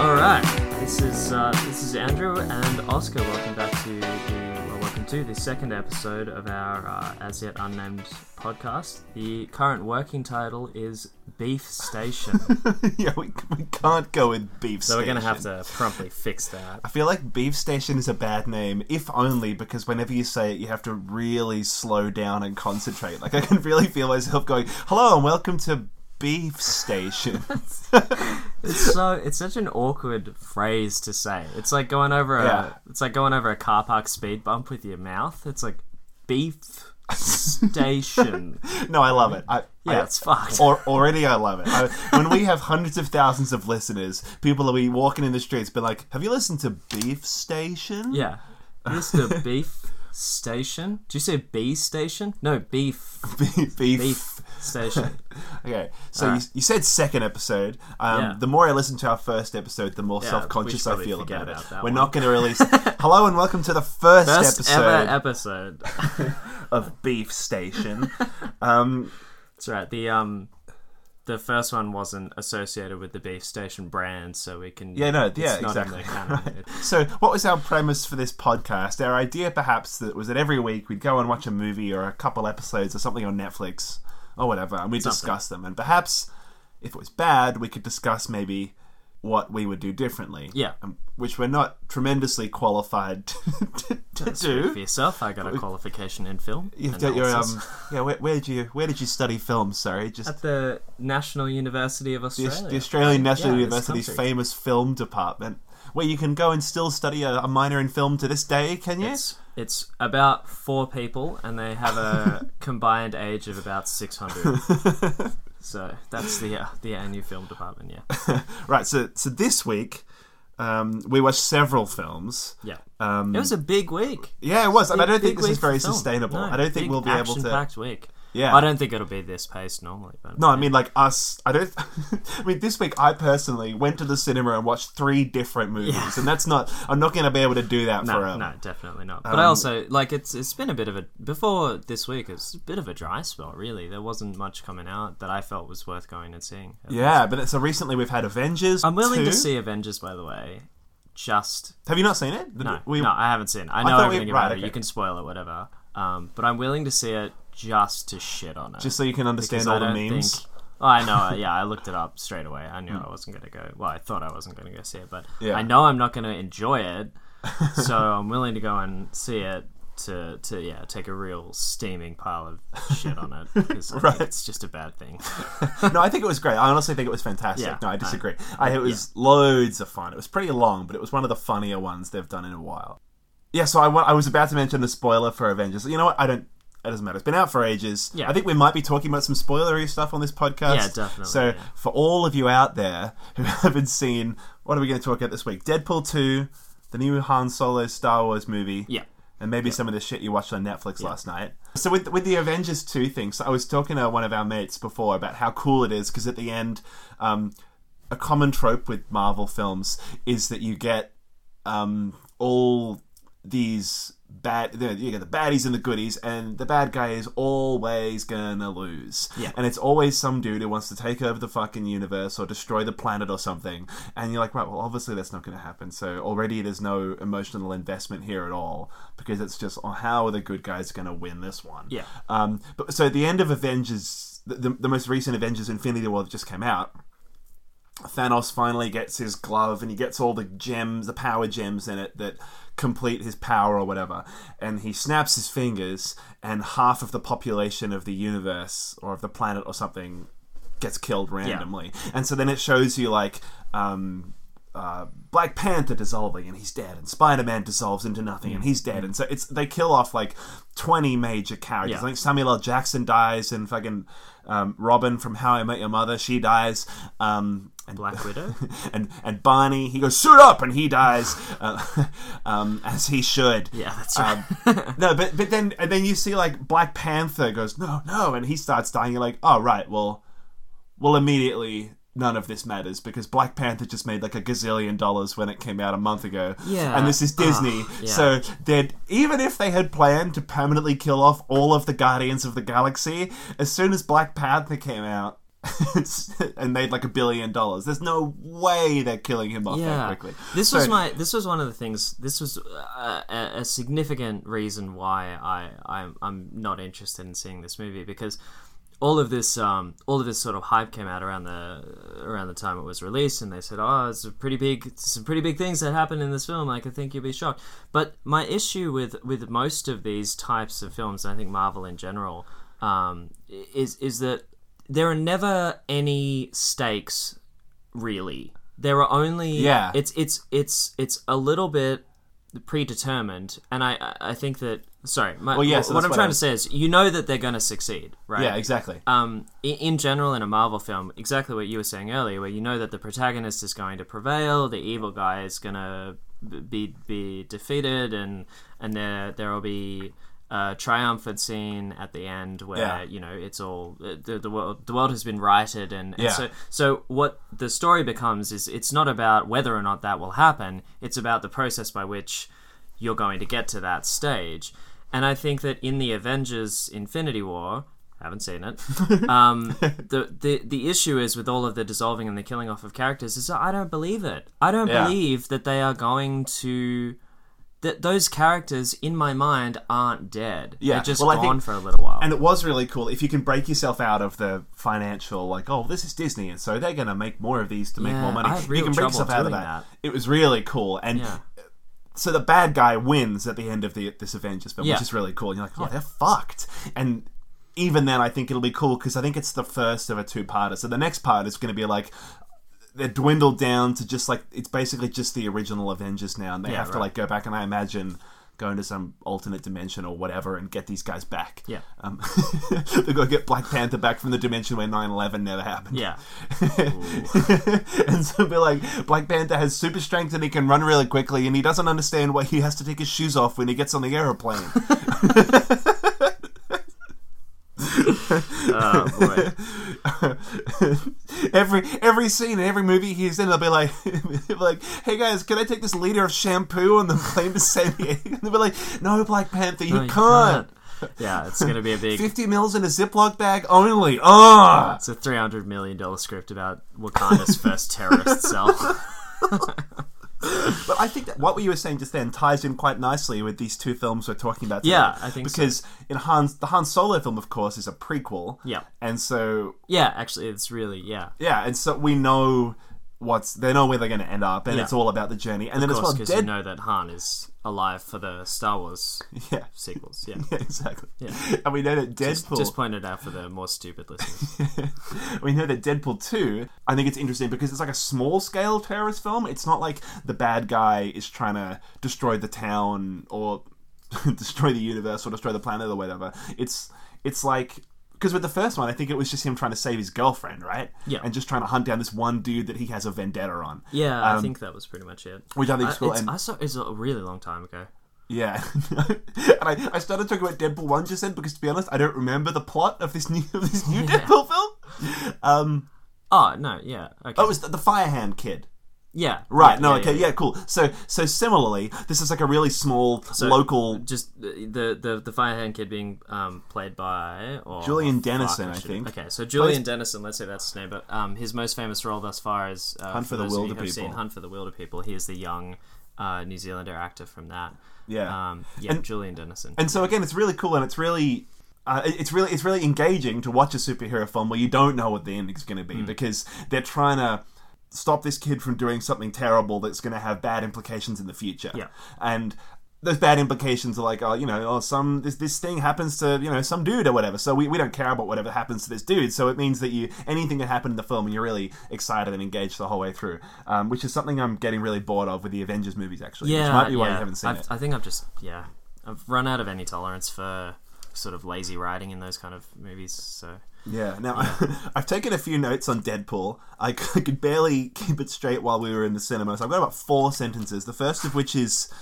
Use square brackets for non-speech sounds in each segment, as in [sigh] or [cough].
All right, this is uh, this is Andrew and Oscar. Welcome back to the well, welcome to the second episode of our uh, as yet unnamed podcast. The current working title is Beef Station, [laughs] yeah, we, we can't go with beef. so we're gonna have to promptly fix that. I feel like beef station is a bad name, if only because whenever you say it, you have to really slow down and concentrate. Like I can really feel myself going, "Hello and welcome to beef station." [laughs] [laughs] It's so it's such an awkward phrase to say. It's like going over a Yeah. it's like going over a car park speed bump with your mouth. It's like beef station. [laughs] no, I love it. I, Yeah, I- it's fucked. Or, already, I love it. I, when we have hundreds of thousands of listeners, people will be walking in the streets, be like, "Have you listened to Beef Station?" Yeah. Mr. Beef Station. Did you say B Station? No, Beef [laughs] beef. beef. Station. [laughs] Okay, so you, you said second episode. Um, Yeah. The more I listen to our first episode, the more Yeah, self-conscious I feel forget about it. that We're one. not going [laughs] to release. Hello and welcome to the first, First episode ever episode. [laughs] of Beef Station. um, That's right. The um the first one wasn't associated with the Beef Station brand, so we can Yeah, no, yeah, exactly. the so, what was our premise for this podcast? Our idea, perhaps, that was that every week we'd go and watch a movie or a couple episodes or something on Netflix or whatever, and we'd discuss them. And perhaps, if it was bad, we could discuss maybe what we would do differently. Yeah. um, which we're not tremendously qualified [laughs] to, to Speak do. for yourself. I got a qualification in film. You've got your um, yeah. Where, where did you where did you study film? Sorry, just at the National University of Australia. the Australian National Yeah, University's famous film department, where you can go and still study a, a minor in film to this day. Can you? It's it's about four people, and they have a [laughs] combined age of about six hundred. [laughs] so that's the uh, the ANU film department. Yeah, [laughs] right. So so this week, um, we watched several films. yeah. Um, It was a big week. yeah, it was, and I don't think this is very sustainable. No, I don't think we'll be able to. action-packed week. Yeah. I don't think it'll be this pace normally. But No, I mean like us. I don't. [laughs] I mean, this week I personally went to the cinema and watched three different movies, Yeah. and that's not. I'm not going to be able to do that no, forever. no, definitely not. But I Um, also like it's it's been a bit of a before this week. It's a bit of a dry spell, really. There wasn't much coming out that I felt was worth going and seeing. Yeah, but so recently we've had Avengers. I'm willing 2. to see Avengers, by the way. Just Have you not seen it? The- no, we- no, I haven't seen. it. I know we- everything about right, it. okay. You can spoil it, whatever. Um, but I'm willing to see it just to shit on it. just so you can understand all I the memes. Think, oh, [laughs] I know. Yeah, I looked it up straight away. I knew hmm. I wasn't going to go. Well, I thought I wasn't going to go see it, but Yeah. I know I'm not going to enjoy it. [laughs] so I'm willing to go and see it to to yeah take a real steaming pile of shit on it [laughs] because Right. it's just a bad thing. no, I think it was great. I honestly think it was fantastic. Yeah, no, I I- disagree. I, it was loads of fun. It was pretty long, but it was one of the funnier ones they've done in a while. Yeah, so I, I was about to mention the spoiler for Avengers. You know what? I don't. It doesn't matter. It's been out for ages. Yeah. I think we might be talking about some spoilery stuff on this podcast. Yeah, definitely, So yeah. for all of you out there who [laughs] haven't seen, what are we going to talk about this week? Deadpool two, the new Han Solo Star Wars movie. Yeah. and maybe some of the shit you watched on Netflix last night. So with with the Avengers two thing, so I was talking to one of our mates before about how cool it is because at the end, um, a common trope with Marvel films is that you get um, all these bad you, get the baddies and the goodies and the bad guy is always gonna lose Yeah. and it's always some dude who wants to take over the fucking universe or destroy the planet or something and you're like right well obviously that's not gonna happen so already there's no emotional investment here at all because it's just oh, how are the good guys gonna win this one Yeah. um but so the end of avengers the, the, the most recent avengers infinity war that just came out Thanos finally gets his glove and he gets all the gems, the power gems in it that complete his power or whatever. And he snaps his fingers, and half of the population of the universe or of the planet or something gets killed randomly. And so then it shows you like um, uh, Black Panther dissolving and he's dead, and Spider Man dissolves into nothing and he's dead. And so it's they kill off like twenty major characters. Yeah. I think Samuel L. Jackson dies, and fucking um, Robin from How I Met Your Mother she dies. Um, and Black Widow. [laughs] and and Barney he goes suit up and he dies uh, [laughs] um, as he should. Yeah, that's right. Um, [laughs] no, but but then and then you see like Black Panther goes no no and he starts dying. You're like oh right well well immediately none of this matters because Black Panther just made like a gazillion dollars when it came out a month ago. Yeah. and this is Disney, yeah. so they'd even if they had planned to permanently kill off all of the Guardians of the Galaxy, as soon as Black Panther came out. [laughs] and made like a billion dollars. There's no way they're killing him off that quickly. This So- was my. This was one of the things. This was uh, a, a significant reason why I I'm, I'm not interested in seeing this movie because all of this um all of this sort of hype came out around the around the time it was released and they said oh it's a pretty big some pretty big things that happen in this film. Like I think you'll be shocked. But my issue with with most of these types of films and I think Marvel in general um is is that there are never any stakes really. There are only Yeah. it's it's it's it's a little bit predetermined and I- i think that sorry my, Well, yeah, what, so what i'm what trying I- to say is you know that they're going to succeed right Yeah, exactly. um, in, in general, in a Marvel film, exactly what you were saying earlier, where you know that the protagonist is going to prevail, the evil guy is going to be be defeated, and and there there will be a triumphant scene at the end where Yeah. you know it's all the, the world the world has been righted, and, and Yeah. so so what the story becomes is it's not about whether or not that will happen; it's about the process by which you're going to get to that stage. And I think that in the Avengers Infinity War, haven't seen it. [laughs] Um, the, the the issue is with all of the dissolving and the killing off of characters is that I don't believe it. I don't Yeah. believe that they are going to that those characters in my mind aren't dead. Yeah, They're just well, gone think- for a little while. And it was really cool if you can break yourself out of the financial, like, oh, this is Disney, and so they're going to make more of these to make Yeah, more money. You can break yourself out of that. that. It was really cool, and yeah. So the bad guy wins at the end of the this Avengers film, Yeah. which is really cool. And you're like, oh, they're fucked. And even then, I think it'll be cool because I think it's the first of a two-parter. So the next part is going to be like they're dwindled down to just like it's basically just the original Avengers now, and they Yeah, have to like go back and I imagine go into some alternate dimension or whatever and get these guys back. Yeah. Um, [laughs] they've got to get Black Panther back from the dimension where 9-11 never happened. Yeah. [laughs] and so be like, Black Panther has super strength and he can run really quickly, and he doesn't understand why he has to take his shoes off when he gets on the aeroplane. [laughs] [laughs] Oh boy. every every scene in every movie he's in, they'll be like, [laughs] they'll be like, "Hey guys, can I take this liter of shampoo on the plane to San Diego?" [laughs] And they'll be like, "No, Black Panther, you, No, you can't. can't. Yeah, it's gonna be a big. Fifty mils in a Ziploc bag only. Ah, It's a three hundred million dollar script about Wakanda's first terrorist cell. [laughs] But I think that what you were saying just then ties in quite nicely with these two films we're talking about. Today. Yeah, I think so. because in Han's the Han Solo film, of course, is a prequel. Yeah. and so Yeah, actually, it's really yeah. yeah, and so we know what's they know where they're going to end up, and Yeah. it's all about the journey. And then Of as course, well, because Dead. you know that Han is alive for the Star Wars [laughs] yeah, sequels. Yeah, [laughs] yeah, exactly. Yeah. And we know that just, Deadpool. just pointed out for the more stupid listeners. [laughs] we know that Deadpool 2, I think it's interesting because it's like a small scale terrorist film. It's not like the bad guy is trying to destroy the town or destroy the universe or destroy the planet or whatever. It's it's like because with the first one, I think it was just him trying to save his girlfriend, right? Yeah. And just trying to hunt down this one dude that he has a vendetta on. Yeah, I Um, think that was pretty much it. Which I think I, is cool. I saw it's a really long time ago. yeah, [laughs] and I, I started talking about Deadpool one just then because to be honest, I don't remember the plot of this new [laughs] of this new [laughs] Deadpool film. Um, Oh no, yeah, okay, oh, it was the, the Firehand kid. Yeah, Right. yeah, no. yeah, okay. yeah. Yeah, Cool. So so similarly, this is like a really small local. Just the the the, the Firehand kid being um, played by or Julian Dennison, I should- think. Okay, so Julian Dennison, let's say that's his name, but um, his most famous role thus far is uh, Hunt for the of you Wilder have seen Hunt for the Wilder People. He is the young uh, New Zealander actor from that. Yeah. Um, yeah, And- Julian Dennison. and so again, it's really cool, and it's really. Uh, it's really it's really engaging to watch a superhero film where you don't know what the ending is going to be Hmm. because they're trying to stop this kid from doing something terrible that's going to have bad implications in the future. Yeah. And those bad implications are like, oh, you know, oh, some this this thing happens to you know some dude or whatever. So we, we don't care about whatever happens to this dude. So it means that you anything that happened in the film, and you're really excited and engaged the whole way through. Um, which is something I'm getting really bored of with the Avengers movies, actually. yeah, which might be why yeah. you haven't seen I've, it. I think I've just yeah, I've run out of any tolerance for sort of lazy writing in those kind of movies. So Yeah. Now, [laughs] I've taken a few notes on Deadpool. [laughs] I could barely keep it straight while we were in the cinema, so I've got about four sentences. The first of which is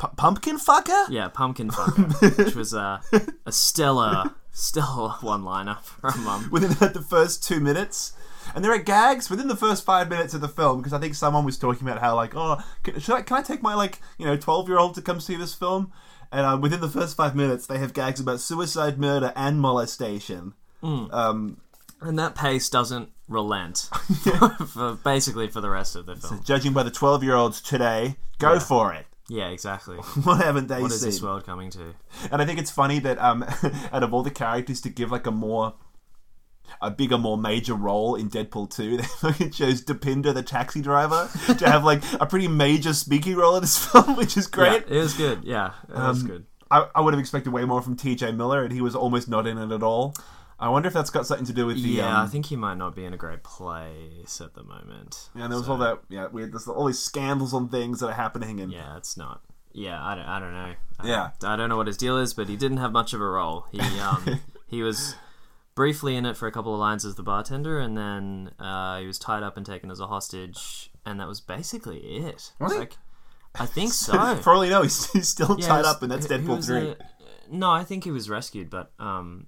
P- pumpkin fucker. yeah, Pumpkin Fucker, which was a a stellar stellar one liner from um, [laughs] Within the first two minutes. And there are gags within the first five minutes of the film because I think someone was talking about how like, oh, can, should I, can I take my like you know twelve year old to come see this film? And uh, within the first five minutes, they have gags about suicide, murder, and molestation. Um, and that pace doesn't relent [laughs] [laughs] for basically for the rest of the film. Judging by the 12 year olds today, go for it. Yeah, exactly. [laughs] What haven't they What is seen? this world coming to? And I think it's funny that um, out of all the characters to give like a more a bigger, more major role in Deadpool 2, they [laughs] fucking chose Dopinder, the taxi driver, to have like a pretty major speaking role in this [laughs] film, which is great. Yeah, it was good. Yeah, it was Um, good. I, I would have expected way more from TJ Miller, and he was almost not in it at all. I wonder if that's got something to do with the. Yeah, um, I think he might not be in a great place at the moment. Yeah, and there was So, all that. Yeah, weird. There's all these scandals on things that are happening, and Yeah, it's not. Yeah, I don't. I don't know. I Yeah. I don't know what his deal is, but he didn't have much of a role. He um [laughs] he was briefly in it for a couple of lines as the bartender, and then uh, he was tied up and taken as a hostage, and that was basically it. Was like, I think [laughs] so. you know, he's, he's still Yeah, tied up, and that's Deadpool three. no, I think he was rescued, but um,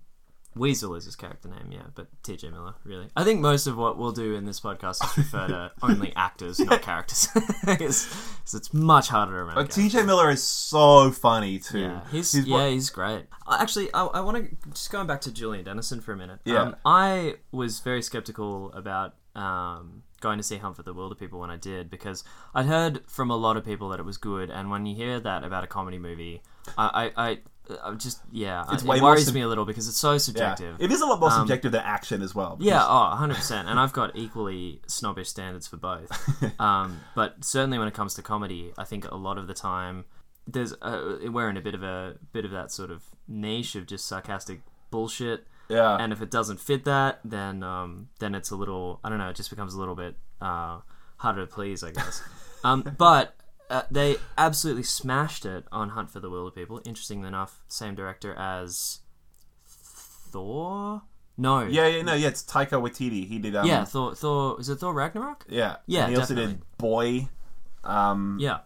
Weasel is his character name, yeah. But T.J. Miller, really. I think most of what we'll do in this podcast is refer to [laughs] only actors, not characters, [laughs] because it's much harder to remember. But TJ Miller is so funny too. Yeah, he's, He's yeah, one- he's great. Uh, Actually, I, I want to just going back to Julian Dennison for a minute. Yeah. um, I was very skeptical about um, going to see Hunt for the Wilder People when I did because I'd heard from a lot of people that it was good, and when you hear that about a comedy movie, I, I, I, I just yeah, It's it worries sub- me a little because it's so Yeah. subjective. It is a lot more Um, subjective than action as well. Yeah, oh, 100%. And I've got equally snobbish standards for both. [laughs] um, but certainly when it comes to comedy, I think a lot of the time there's uh, we're in a bit of a bit of that sort of niche of just sarcastic bullshit. yeah. And if it doesn't fit that, then um, then it's a little I don't know, it just becomes a little bit uh, harder to please, I guess. [laughs] um, but uh, they absolutely smashed it on Hunt for the Wilder People. Interestingly enough, same director as Thor. No, yeah, yeah, no, yeah. It's Taika Waititi. He did. Um, yeah, Thor. Thor is it Thor Ragnarok? yeah, Yeah, And he also did Boy. Um, Yeah,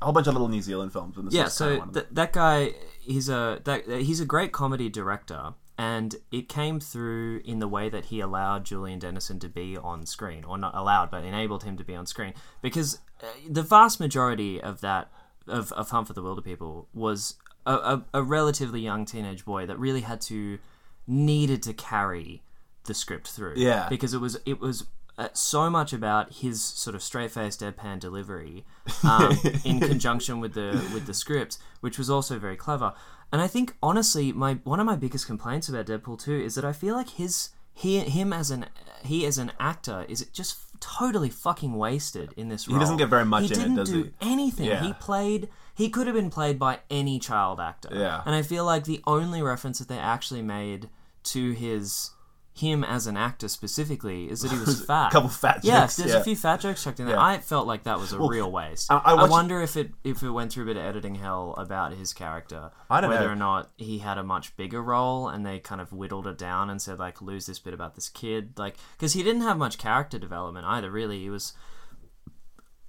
a whole bunch of little New Zealand films. And this yeah. So one th- that guy, he's a that he's a great comedy director, and it came through in the way that he allowed Julian Dennison to be on screen, or not allowed, but enabled him to be on screen, because uh, the vast majority of that of of Hunt for the Wilder People was a, a, a relatively young teenage boy that really had to needed to carry the script through. Yeah. because it was it was uh, so much about his sort of straight faced deadpan delivery, um, [laughs] in conjunction with the with the script, which was also very clever. And I think honestly, my one of my biggest complaints about Deadpool two is that I feel like his he him as an he as an actor is just totally fucking wasted in this role. He doesn't get very much He in it, didn't does do he? anything. Yeah. He played. He could have been played by any child actor. Yeah. And I feel like the only reference that they actually made to his him as an actor specifically is that he was [laughs] fat. a couple fat Yeah, jokes. there's yeah. a few fat jokes chucked in there. Yeah. I felt like that was a real waste. I- I I, wonder if it if it went through a bit of editing hell about his character. I don't whether know. or not he had a much bigger role and they kind of whittled it down and said like lose this bit about this kid like because he didn't have much character development either. Really, he was.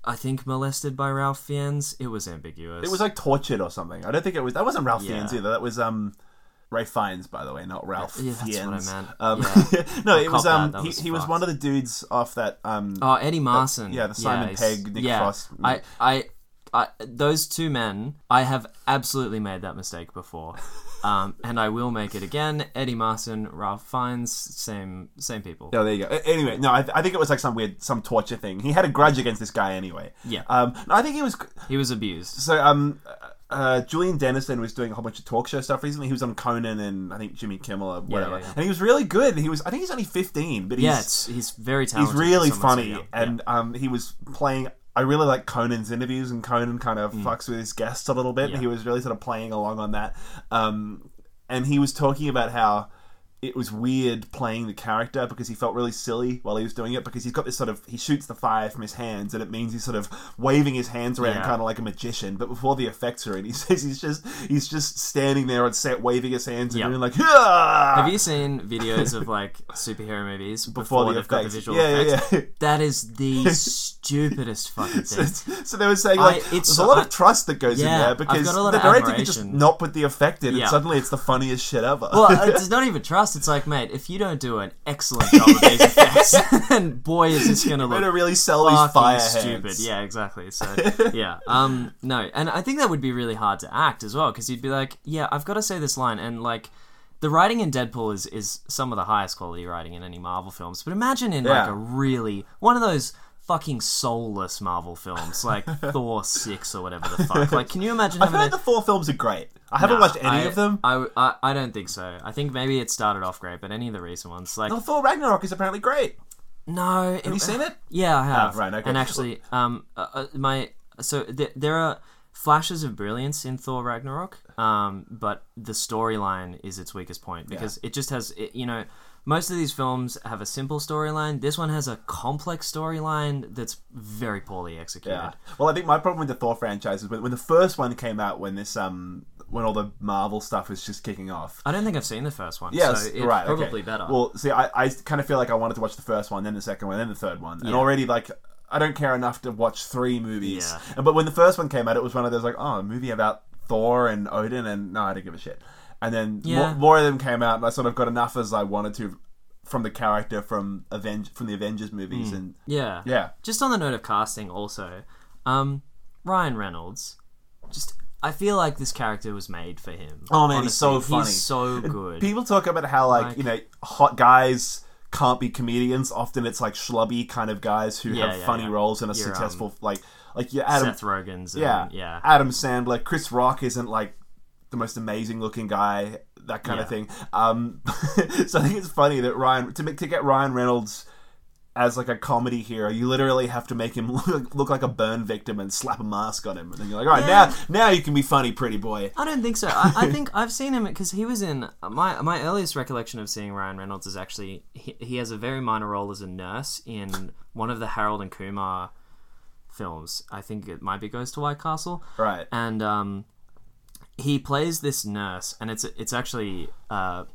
I think molested by Ralph Fiennes. It was ambiguous. It was like tortured or something. I don't think it was. That wasn't Ralph Yeah. Fiennes either. That was um. Ray Fiennes, by the way, not Ralph Yeah, that's what I meant. Um, Yeah. [laughs] no, it was um. that. That he, was he was one of the dudes off that um. Oh, Eddie Marsan. yeah, the Simon he's- Pegg, Nick yeah. Frost. I, I, I, those two men, I have absolutely made that mistake before, [laughs] um, and I will make it again. Eddie Marsan, Ralph Fiennes, same, same people. Oh, there you go. Anyway, no, I, I think it was like some weird, some torture thing. He had a grudge against this guy anyway. Yeah. Um, no, I think he was. He was abused. So, um, uh, Julian Dennison was doing a whole bunch of talk show stuff recently. He was on Conan and I think Jimmy Kimmel or whatever, yeah, yeah. and he was really good. He was, I think he's only fifteen, but he's Yeah, he's very talented. He's really so funny, and um, he was playing. I really like Conan's interviews, and Conan kind of fucks with his guests a little bit. Mm. He was really sort of playing along on that, um, and he was talking about how it was weird playing the character because he felt really silly while he was doing it because he's got this sort of he shoots the fire from his hands and it means he's sort of waving his hands around Yeah. kind of like a magician but before the effects are in he [laughs] says he's just he's just standing there on set waving his hands and Yep. doing like! Have you seen videos of like superhero movies before, the they've got the visual yeah, effects? yeah yeah [laughs] That is the [laughs] stupidest fucking thing. it's- so they were saying I- like it's- there's a lot I- of trust that goes in there because got a lot the director could just not put the effect in Yeah. and suddenly it's the funniest shit ever. Well, uh, it's not even trust. It's like, mate, if you don't do an excellent job of these effects, [laughs] then boy, is this going to look really sell these fire stupid. hands. Yeah, exactly. So, [laughs] yeah, um, no, and I think that would be really hard to act as well because you'd be like, yeah, I've got to say this line, and like, the writing in Deadpool is is some of the highest quality writing in any Marvel films. But imagine in like a really one of those fucking soulless Marvel films, like [laughs] Thor six or whatever the fuck. Like, can you imagine I've heard a, the Thor films are great. I haven't Nah, watched any I- of them. I, I I don't think so. I think maybe it started off great, but any of the recent ones, like No, Thor Ragnarok is apparently great. no, Have you seen it? Yeah, I have. Ah, right, okay. And actually, um, uh, uh, my so th- there are flashes of brilliance in Thor Ragnarok, um, but the storyline is its weakest point because it just has, it, you know, most of these films have a simple storyline. This one has a complex storyline that's very poorly executed. Yeah. Well, I think my problem with the Thor franchise is when, when the first one came out, when this um when all the Marvel stuff was just kicking off. I don't think I've seen the first one. Yes, so it's right. okay. probably better. Well, see, I, I kind of feel like I wanted to watch the first one, then the second one, then the third one, and already like I don't care enough to watch three movies. Yeah. And but when the first one came out, it was one of those like, oh, a movie about Thor and Odin, and no, I didn't give a shit. And then Yeah. more, more of them came out, and I sort of got enough as I wanted to from the character from Avenge from the Avengers movies, and yeah. yeah, Just on the note of casting, also, um, Ryan Reynolds, just I feel like this character was made for him. Oh, man, he's so funny. He's so good. People talk about how like, Like- you know hot guys can't be comedians. Often it's like schlubby kind of guys who Yeah, have yeah, funny roles and are Your, um, successful. like like yeah, Adam Seth Rogen's. And, yeah yeah. Adam Sandler, Chris Rock isn't like the most amazing looking guy. That kind of thing. Um, [laughs] so I think it's funny that Ryan to make to get Ryan Reynolds as like a comedy hero, you literally have to make him [laughs] look, look like a burn victim and slap a mask on him, and then you're like, all right, Yeah. now now you can be funny, pretty boy. I don't think so. I, I [laughs] think I've seen him because he was in my my earliest recollection of seeing Ryan Reynolds is actually he, he has a very minor role as a nurse in one of the Harold and Kumar films. I think it might be Goes to White Castle. Right. and um, he plays this nurse, and it's it's actually uh,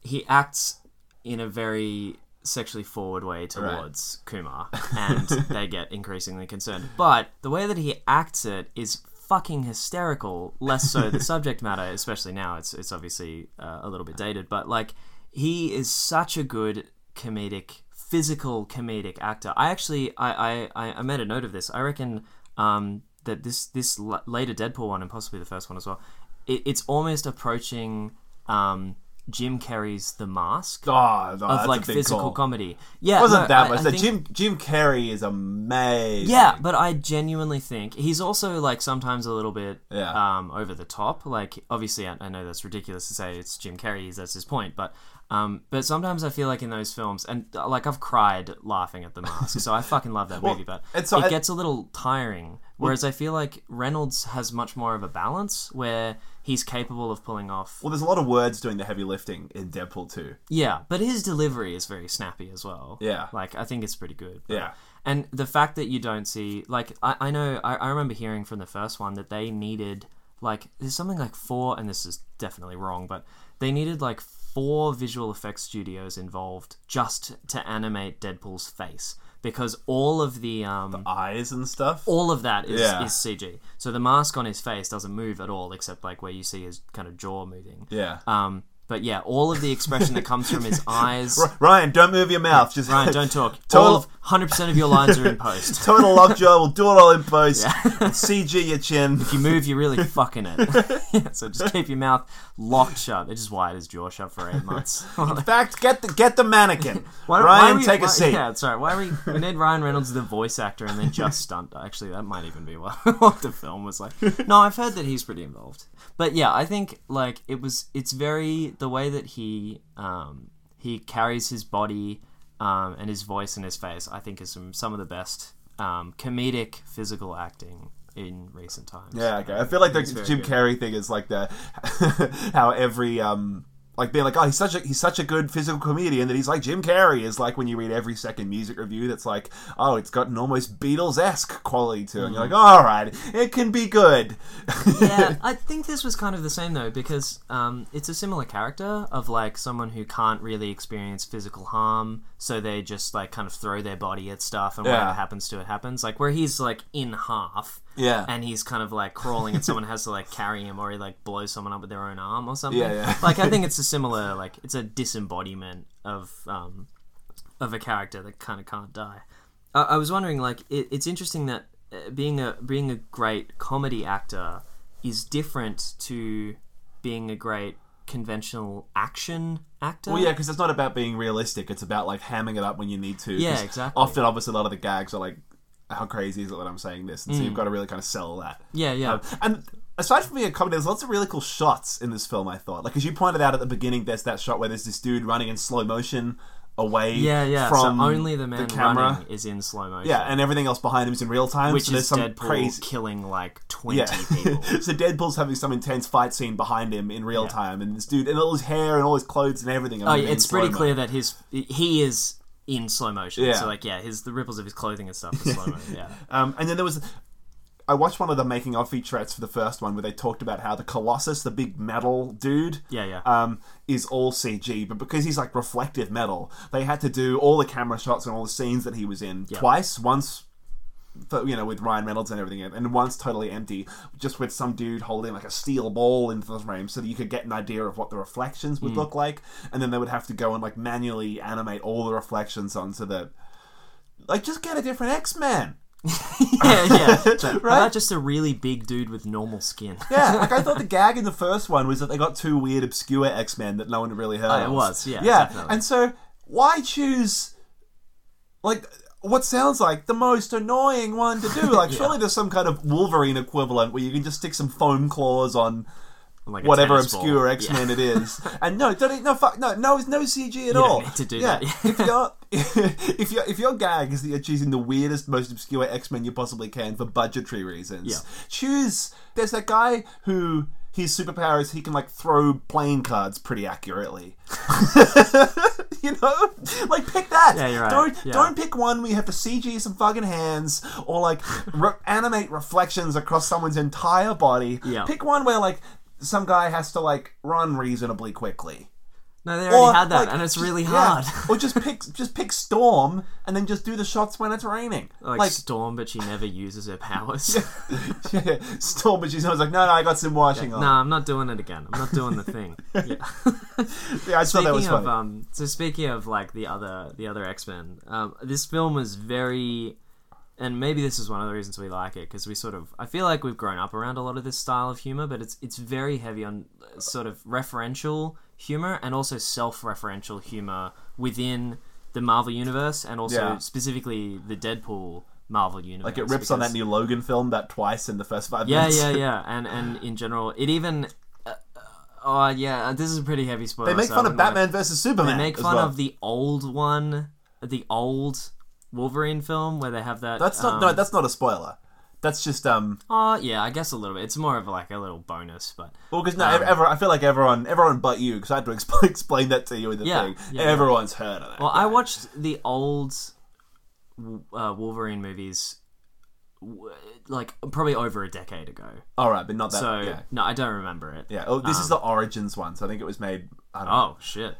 he acts in a very sexually forward way towards Kumar, [laughs] and they get increasingly concerned. But the way that he acts it is fucking hysterical. Less so the [laughs] subject matter, especially now. It's it's obviously uh, a little bit dated, but like he is such a good comedic physical comedic actor i actually i i, I made a note of this i reckon um that this this later deadpool one and possibly the first one as well it, it's almost approaching um jim carrey's the mask Oh, no, of that's like physical call. comedy yeah It wasn't no, that I- much. I That think- Jim Jim Carrey is amazing. yeah, but I genuinely think he's also like sometimes a little bit Yeah. um, over the top. Like obviously, I, I know that's ridiculous to say it's Jim Carrey. That's his point, but um, but sometimes I feel like in those films, and uh, like I've cried laughing at the mask, so I fucking love that movie. But it I- gets a little tiring. Whereas I feel like Reynolds has much more of a balance where he's capable of pulling off. Well, there's a lot of words doing the heavy lifting in Deadpool 2. Yeah, but his delivery is very snappy as well. Yeah. like I think it's pretty good. But- Yeah. and the fact that you don't see like I, I know I, I remember hearing from the first one that they needed like there's something like four and this is definitely wrong but they needed like four visual effects studios involved just to animate Deadpool's face because all of the um Eyes and stuff. all of that is, Yeah. is CG. So the mask on his face doesn't move at all except like where you see his kind of jaw moving. Yeah. Um but yeah, all of the expression that comes from his [laughs] eyes Ryan, don't move your mouth. Just Ryan, don't talk. [laughs] All of hundred percent of your lines are in post. [laughs] Total lockjaw. We'll do it all in post. CG your chin. If you move, you're really [laughs] fucking it. yeah, [laughs] so just keep your mouth locked shut. It's just wired his jaw shut for eight months. In fact, get the get the mannequin. Why- why Ryan, we- take why- a seat. Yeah, sorry. Why we we need Ryan Reynolds the voice actor and then just stunt? Actually, that might even be what, what the film was like. No, I've heard that he's pretty involved. But yeah, I think like it was. It's very the way that he um he carries his body um and his voice and his face. I think is some some of the best um comedic physical acting in recent times. Yeah, okay. I feel like the Jim good. Carrey thing is like the [laughs] how every um like being like oh he's such a he's such a good physical comedian that he's like Jim Carrey is like when you read every second music review that's like oh it's got an almost Beatles esque quality to it and you're like all right it can be good yeah, [laughs] I think this was kind of the same though because um, it's a similar character of like someone who can't really experience physical harm, so they just like kind of throw their body at stuff and Yeah. whatever happens to it happens. Like where he's like in half. Yeah. And he's kind of like crawling, and someone has to like carry him, or he like blows someone up with their own arm or something. Yeah, yeah. Like I think it's [laughs] a similar, like it's a disembodiment of um, of a character that kind of can't die. I, I was wondering, like, it, it's interesting that uh, being a being a great comedy actor is different to being a great conventional action actor. Well, yeah, because it's not about being realistic. It's about like hamming it up when you need to. Yeah, exactly. Often, obviously, a lot of the gags are like, "How crazy is it that I'm saying this?" And so Mm. you've got to really kind of sell that. yeah, yeah. Um, and aside from being a comedy, there's lots of really cool shots in this film. I thought, like as you pointed out at the beginning, there's that shot where there's this dude running in slow motion away. yeah, yeah. From so only the man camera. running is in slow motion. Yeah, and everything else behind him is in real time. which so there's is some Deadpool crazy. killing like twenty Yeah. people. [laughs] so Deadpool's having some intense fight scene behind him in real Yeah. time, and this dude and all his hair and all his clothes and everything. Oh, in it's pretty clear that his he is in slow motion. Yeah. So like, yeah, his the ripples of his clothing and stuff slow mo. Yeah. [laughs] Um, and then there was, I watched one of the making of featurettes for the first one where they talked about how the Colossus, the big metal dude, Yeah, yeah. um, is all CG, but because he's like reflective metal, they had to do all the camera shots and all the scenes that he was in Yeah. twice. Once. You know, with Ryan Reynolds and everything, and once totally empty, just with some dude holding like a steel ball into the frame, so that you could get an idea of what the reflections would hmm. look like, and then they would have to go and like manually animate all the reflections onto the, like, just get a different X Man. [laughs] yeah, yeah. [laughs] Right? about just a really big dude with normal skin? Yeah, like I thought the [laughs] gag in the first one was that they got two weird, obscure X Men that no one really heard Oh, it was, yeah, yeah. definitely. And so, why choose like what sounds like the most annoying one to do? Like, [laughs] surely there's some kind of Wolverine equivalent where you can just stick some foam claws on Like whatever obscure X Yeah. Men it [laughs] is. and no, don't no fuck no no it's no CG at all. need to do yeah, that. if [laughs] your if your if your gag is that you're choosing the weirdest, most obscure X Men you possibly can for budgetary reasons, Yeah. choose. There's that guy who. His superpower is he can like throw playing cards pretty accurately. [laughs] you know, like pick that. Yeah, you're right. Don't Yeah. don't pick one where you have to CG some fucking hands or like re- animate reflections across someone's entire body. Yeah. Pick one where like some guy has to like run reasonably quickly. No, they already Or, had that, like, and it's really yeah. hard. [laughs] or just pick just pick Storm and then just do the shots when it's raining. like, Storm, but she never uses her powers. [laughs] yeah, Storm, but she's always like, no, no, I got some washing on. No, I'm not doing it again. I'm not doing the thing. [laughs] Yeah. Yeah, I thought that was speaking of um, so speaking of like the other the other X Men, um, this film was very, and maybe this is one of the reasons we like it because we sort of I feel like we've grown up around a lot of this style of humor, but it's it's very heavy on uh, sort of referential humor and also self-referential humor within the Marvel universe and also Yeah. specifically the Deadpool Marvel universe. like it rips on that because- new Logan film that twice in the first five yeah, minutes. yeah, [laughs] yeah, and and in general, it even. Uh, uh, oh yeah, this is a pretty heavy spoiler. They make so I fun of wouldn't wanna- Batman versus Superman. They make as fun well. of the old one, the old Wolverine film where they have that. That's not um, no. That's not a spoiler. That's just um. Oh yeah, I guess a little bit. It's more of like a little bonus, but Well, because no, Um, ever, I feel like everyone, everyone but you, because I had to explain, [laughs] explain that to you in the Yeah, thing. yeah, Everyone's heard of that. well, I watched the old uh, Wolverine movies like probably over a decade ago. All right, but not that. So yeah, no, I don't remember it. yeah. Oh, this is um, the Origins one, so I think it was made. I don't know. Oh shit.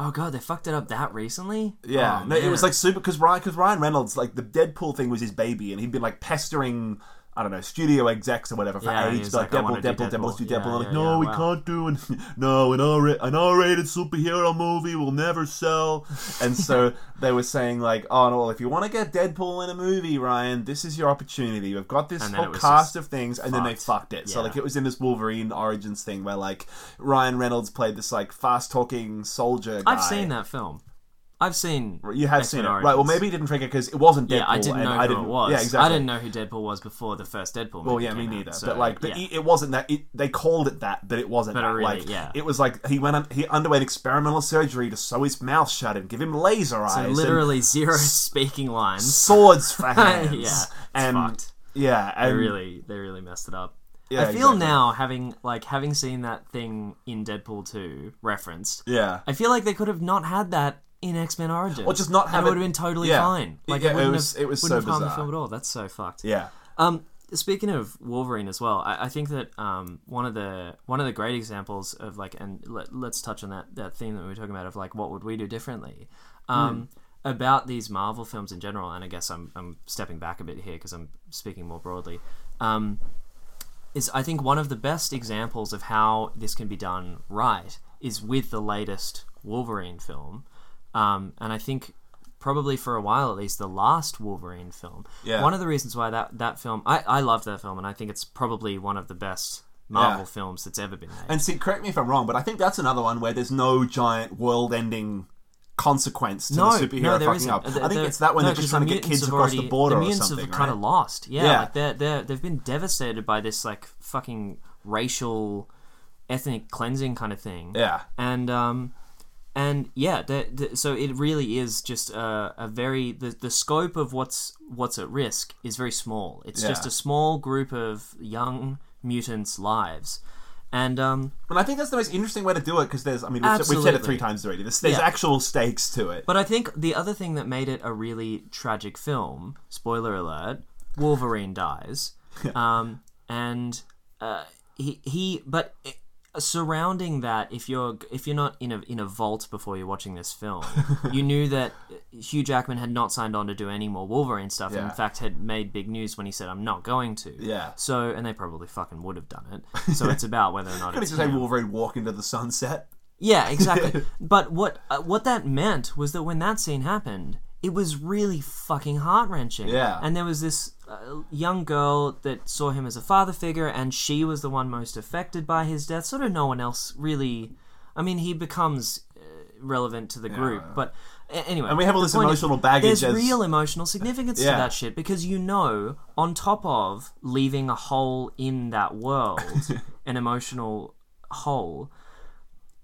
Oh god, they fucked it up that recently. Yeah, Oh, no, it was like super because Ryan because Ryan Reynolds like the Deadpool thing was his baby, and he'd been like pestering. I don't know, studio execs or whatever for Yeah, ages. Like, like, Deadpool, Deadpool, Deadpool, let's do Deadpool. Yeah, like, yeah, no, yeah, we wow. can't do an, [laughs] no, an R an R-rated superhero movie will never sell. and so [laughs] they were saying like, oh no, well, if you want to get Deadpool in a movie, Ryan, this is your opportunity. We've got this whole cast of things, and then they fucked. fucked it. So like it was in this Wolverine Origins thing where like Ryan Reynolds played this like fast talking soldier. Guy. I've seen that film. I've seen. You have X-Men seen it, Origins. right? Well, maybe you didn't trigger because it wasn't Deadpool. Yeah, I didn't and know I who didn't, it was. Yeah, exactly. I didn't know who Deadpool was before the first Deadpool movie. Well, yeah, me came out, neither. so, but like, but yeah. it, wasn't that. It, they called it that, but it wasn't But that. really- like, yeah. it was like he went. Un, he underwent experimental surgery to sew his mouth shut and give him laser eyes. So literally zero speaking lines. swords [laughs] for hands. yeah, and fucked. yeah, They really, they really messed it up. Yeah, I feel exactly. now having like having seen that thing in Deadpool 2 referenced. yeah. I feel like they could have not had that in X Men Origins, Or just not have it it- would have been totally yeah. fine. Like Yeah, it, it wouldn't was- have, it was wouldn't so have harmed the bizarre. film at all. That's so fucked. Yeah. Um, speaking of Wolverine as well, I, I think that um, one of the one of the great examples of like, and let, let's touch on that that theme that we were talking about of like, what would we do differently? Um, About these Marvel films in general, and I guess I'm I'm stepping back a bit here because I'm speaking more broadly. Um, is I think one of the best examples of how this can be done right is with the latest Wolverine film, um, and I think probably for a while at least the last Wolverine film. Yeah. One of the reasons why that that film I I loved that film and I think it's probably one of the best Marvel Yeah. films that's ever been made. And see, correct me if I'm wrong, but I think that's another one where there's no giant world-ending consequence to no, the superhero no, there fucking isn't. up. The- I think the- it's that when no, they're just trying to get kids across the already- border The or mutants something. have kind of lost. Yeah, Yeah. like they're they they've been devastated by this like fucking racial, ethnic cleansing kind of thing. Yeah. and um, and yeah, the, the, so it really is just a, a very the, the scope of what's what's at risk is very small. It's just a small group of young mutants' lives, and um, And I think that's the most interesting way to do it because there's, I mean, we've, said- we've said it three times already. There's, there's Yeah. actual stakes to it. But I think the other thing that made it a really tragic film, spoiler alert, Wolverine dies. [laughs] um, and uh, he he but uh, surrounding that if you're if you're not in a in a vault before you're watching this film, [laughs] you knew that Hugh Jackman had not signed on to do any more Wolverine stuff and Yeah. in fact had made big news when he said I'm not going to. Yeah. So and they probably fucking would have done it. [laughs] So it's about whether or not it's just say him. Wolverine walk into the sunset? Yeah, exactly. [laughs] but what uh, what that meant was that when that scene happened, it was really fucking heart wrenching. Yeah. And there was this uh, young girl that saw him as a father figure, and she was the one most affected by his death. Sort of no one else really. I mean, he becomes uh, relevant to the group, but anyway. And we have all this point is, emotional baggage There's as- real emotional significance to that shit because you know, on top of leaving a hole in that world, [laughs] an emotional hole,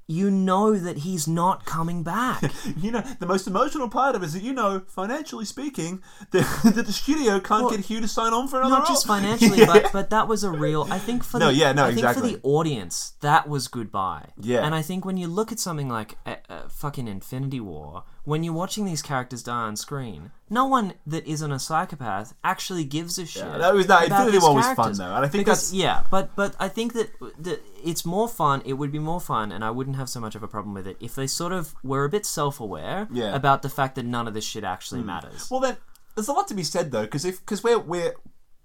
you know that he's not coming back. [laughs] You know, the most emotional part of it is that, you know, financially speaking, [laughs] that the studio can't get Hugh to sign on for another not just financially, [laughs] Yeah. but but that was a real. I think for No, the yeah, no, I think exactly. for the audience that was goodbye. Yeah. and I think when you look at something like uh, uh, fucking Infinity War, when you're watching these characters die on screen, no one that isn't a psychopath actually gives a shit. that was- about Infinity War was fun, though, and I think Because- that's- yeah, but but I think that that it's more fun. It would be more fun, and I wouldn't have so much of a problem with it if they sort of were a bit self-aware Yeah. About the fact that none of this shit actually matters. Well, then, there's a lot to be said, though, because if because we're, we're,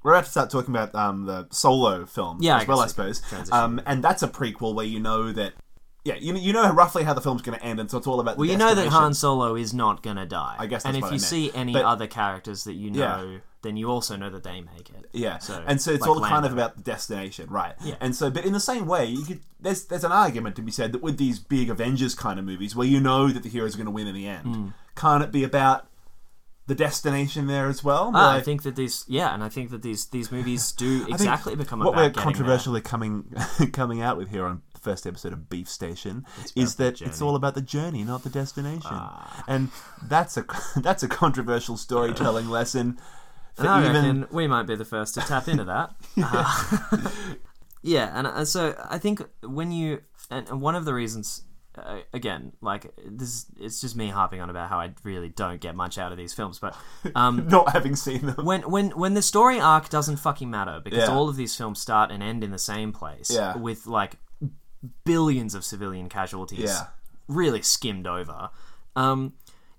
we're about to start talking about um, the solo film Yeah, as well, I guess we can suppose. Um, and that's a prequel where you know that. Yeah, you, you know roughly how the film's going to end, and so it's all about. The Well, you know that. Han Solo is not gonna die. I guess and if you meant. see any But- other characters that you Yeah. know, then you also know that they make it. Yeah, So, and so it's like all kind of about the destination, right? Yeah. And so, but in the same way, you could there's there's an argument to be said that with these big Avengers kind of movies, where you know that the heroes are going to win in the end, Hmm. can't it be about the destination there as well? Ah, I think that these, yeah, and I think that these these movies do [laughs] exactly become what we're controversially coming [laughs] coming out with here on the first episode of Beef Station is that it's all about the journey, not the destination, Ah. and that's a [laughs] that's a controversial storytelling [laughs] lesson. For. And I even reckon we might be the first to tap into that. [laughs] Uh, yeah, and uh, so I think when you and, and one of the reasons. Uh, again, like this, it's just me harping on about how I really don't get much out of these films. But um, not having seen them, when when when the story arc doesn't fucking matter because Yeah. all of these films start and end in the same place Yeah. with like billions of civilian casualties Yeah. really skimmed over. Um,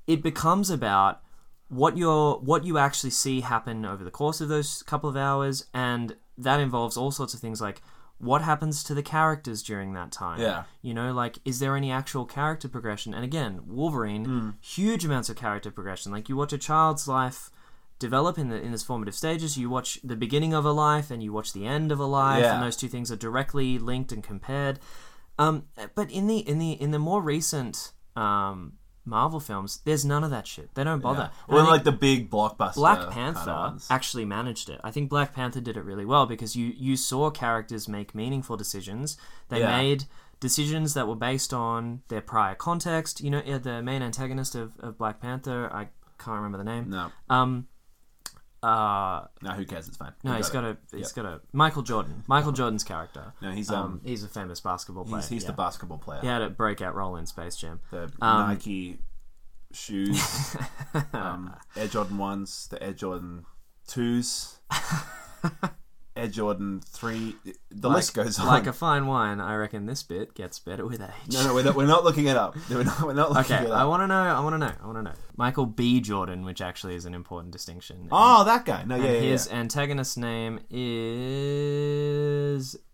it becomes about what you're what you actually see happen over the course of those couple of hours and that involves all sorts of things like what happens to the characters during that time. Yeah. you know like is there any actual character progression? And again wolverine huge amounts of character progression. Like you watch a child's life develop in the in its formative stages you watch the beginning of a life and you watch the end of a life Yeah. and those two things are directly linked and compared um, but in the in the in the more recent um, Marvel films, there's none of that shit. They don't bother. I well, like the big blockbuster Black kind of Panther actually managed it. I think Black Panther did it really well because you you saw characters make meaningful decisions. They Yeah. made decisions that were based on their prior context. You know, the main antagonist of, of Black Panther, I can't remember the name. No, Um, uh, no, who cares? It's fine. no, he's got got a he's got a Michael Jordan. Michael Jordan's character. No, he's Um, um, he's a famous basketball player. he's, he's yeah. the basketball player. He had a breakout role in Space Jam. The Um, Nike shoes, [laughs] um, Air Jordan ones, the Air Jordan twos, [laughs] Air Jordan three. The list goes on. Like a fine wine, I reckon this bit gets better with age. no, no, we're not, we're not looking it up. We're not, we're not looking Okay, it I want to know. I want to know. I want to know. Michael B. Jordan, which actually is an important distinction. Oh, that guy. No, yeah, yeah, his yeah. antagonist's name is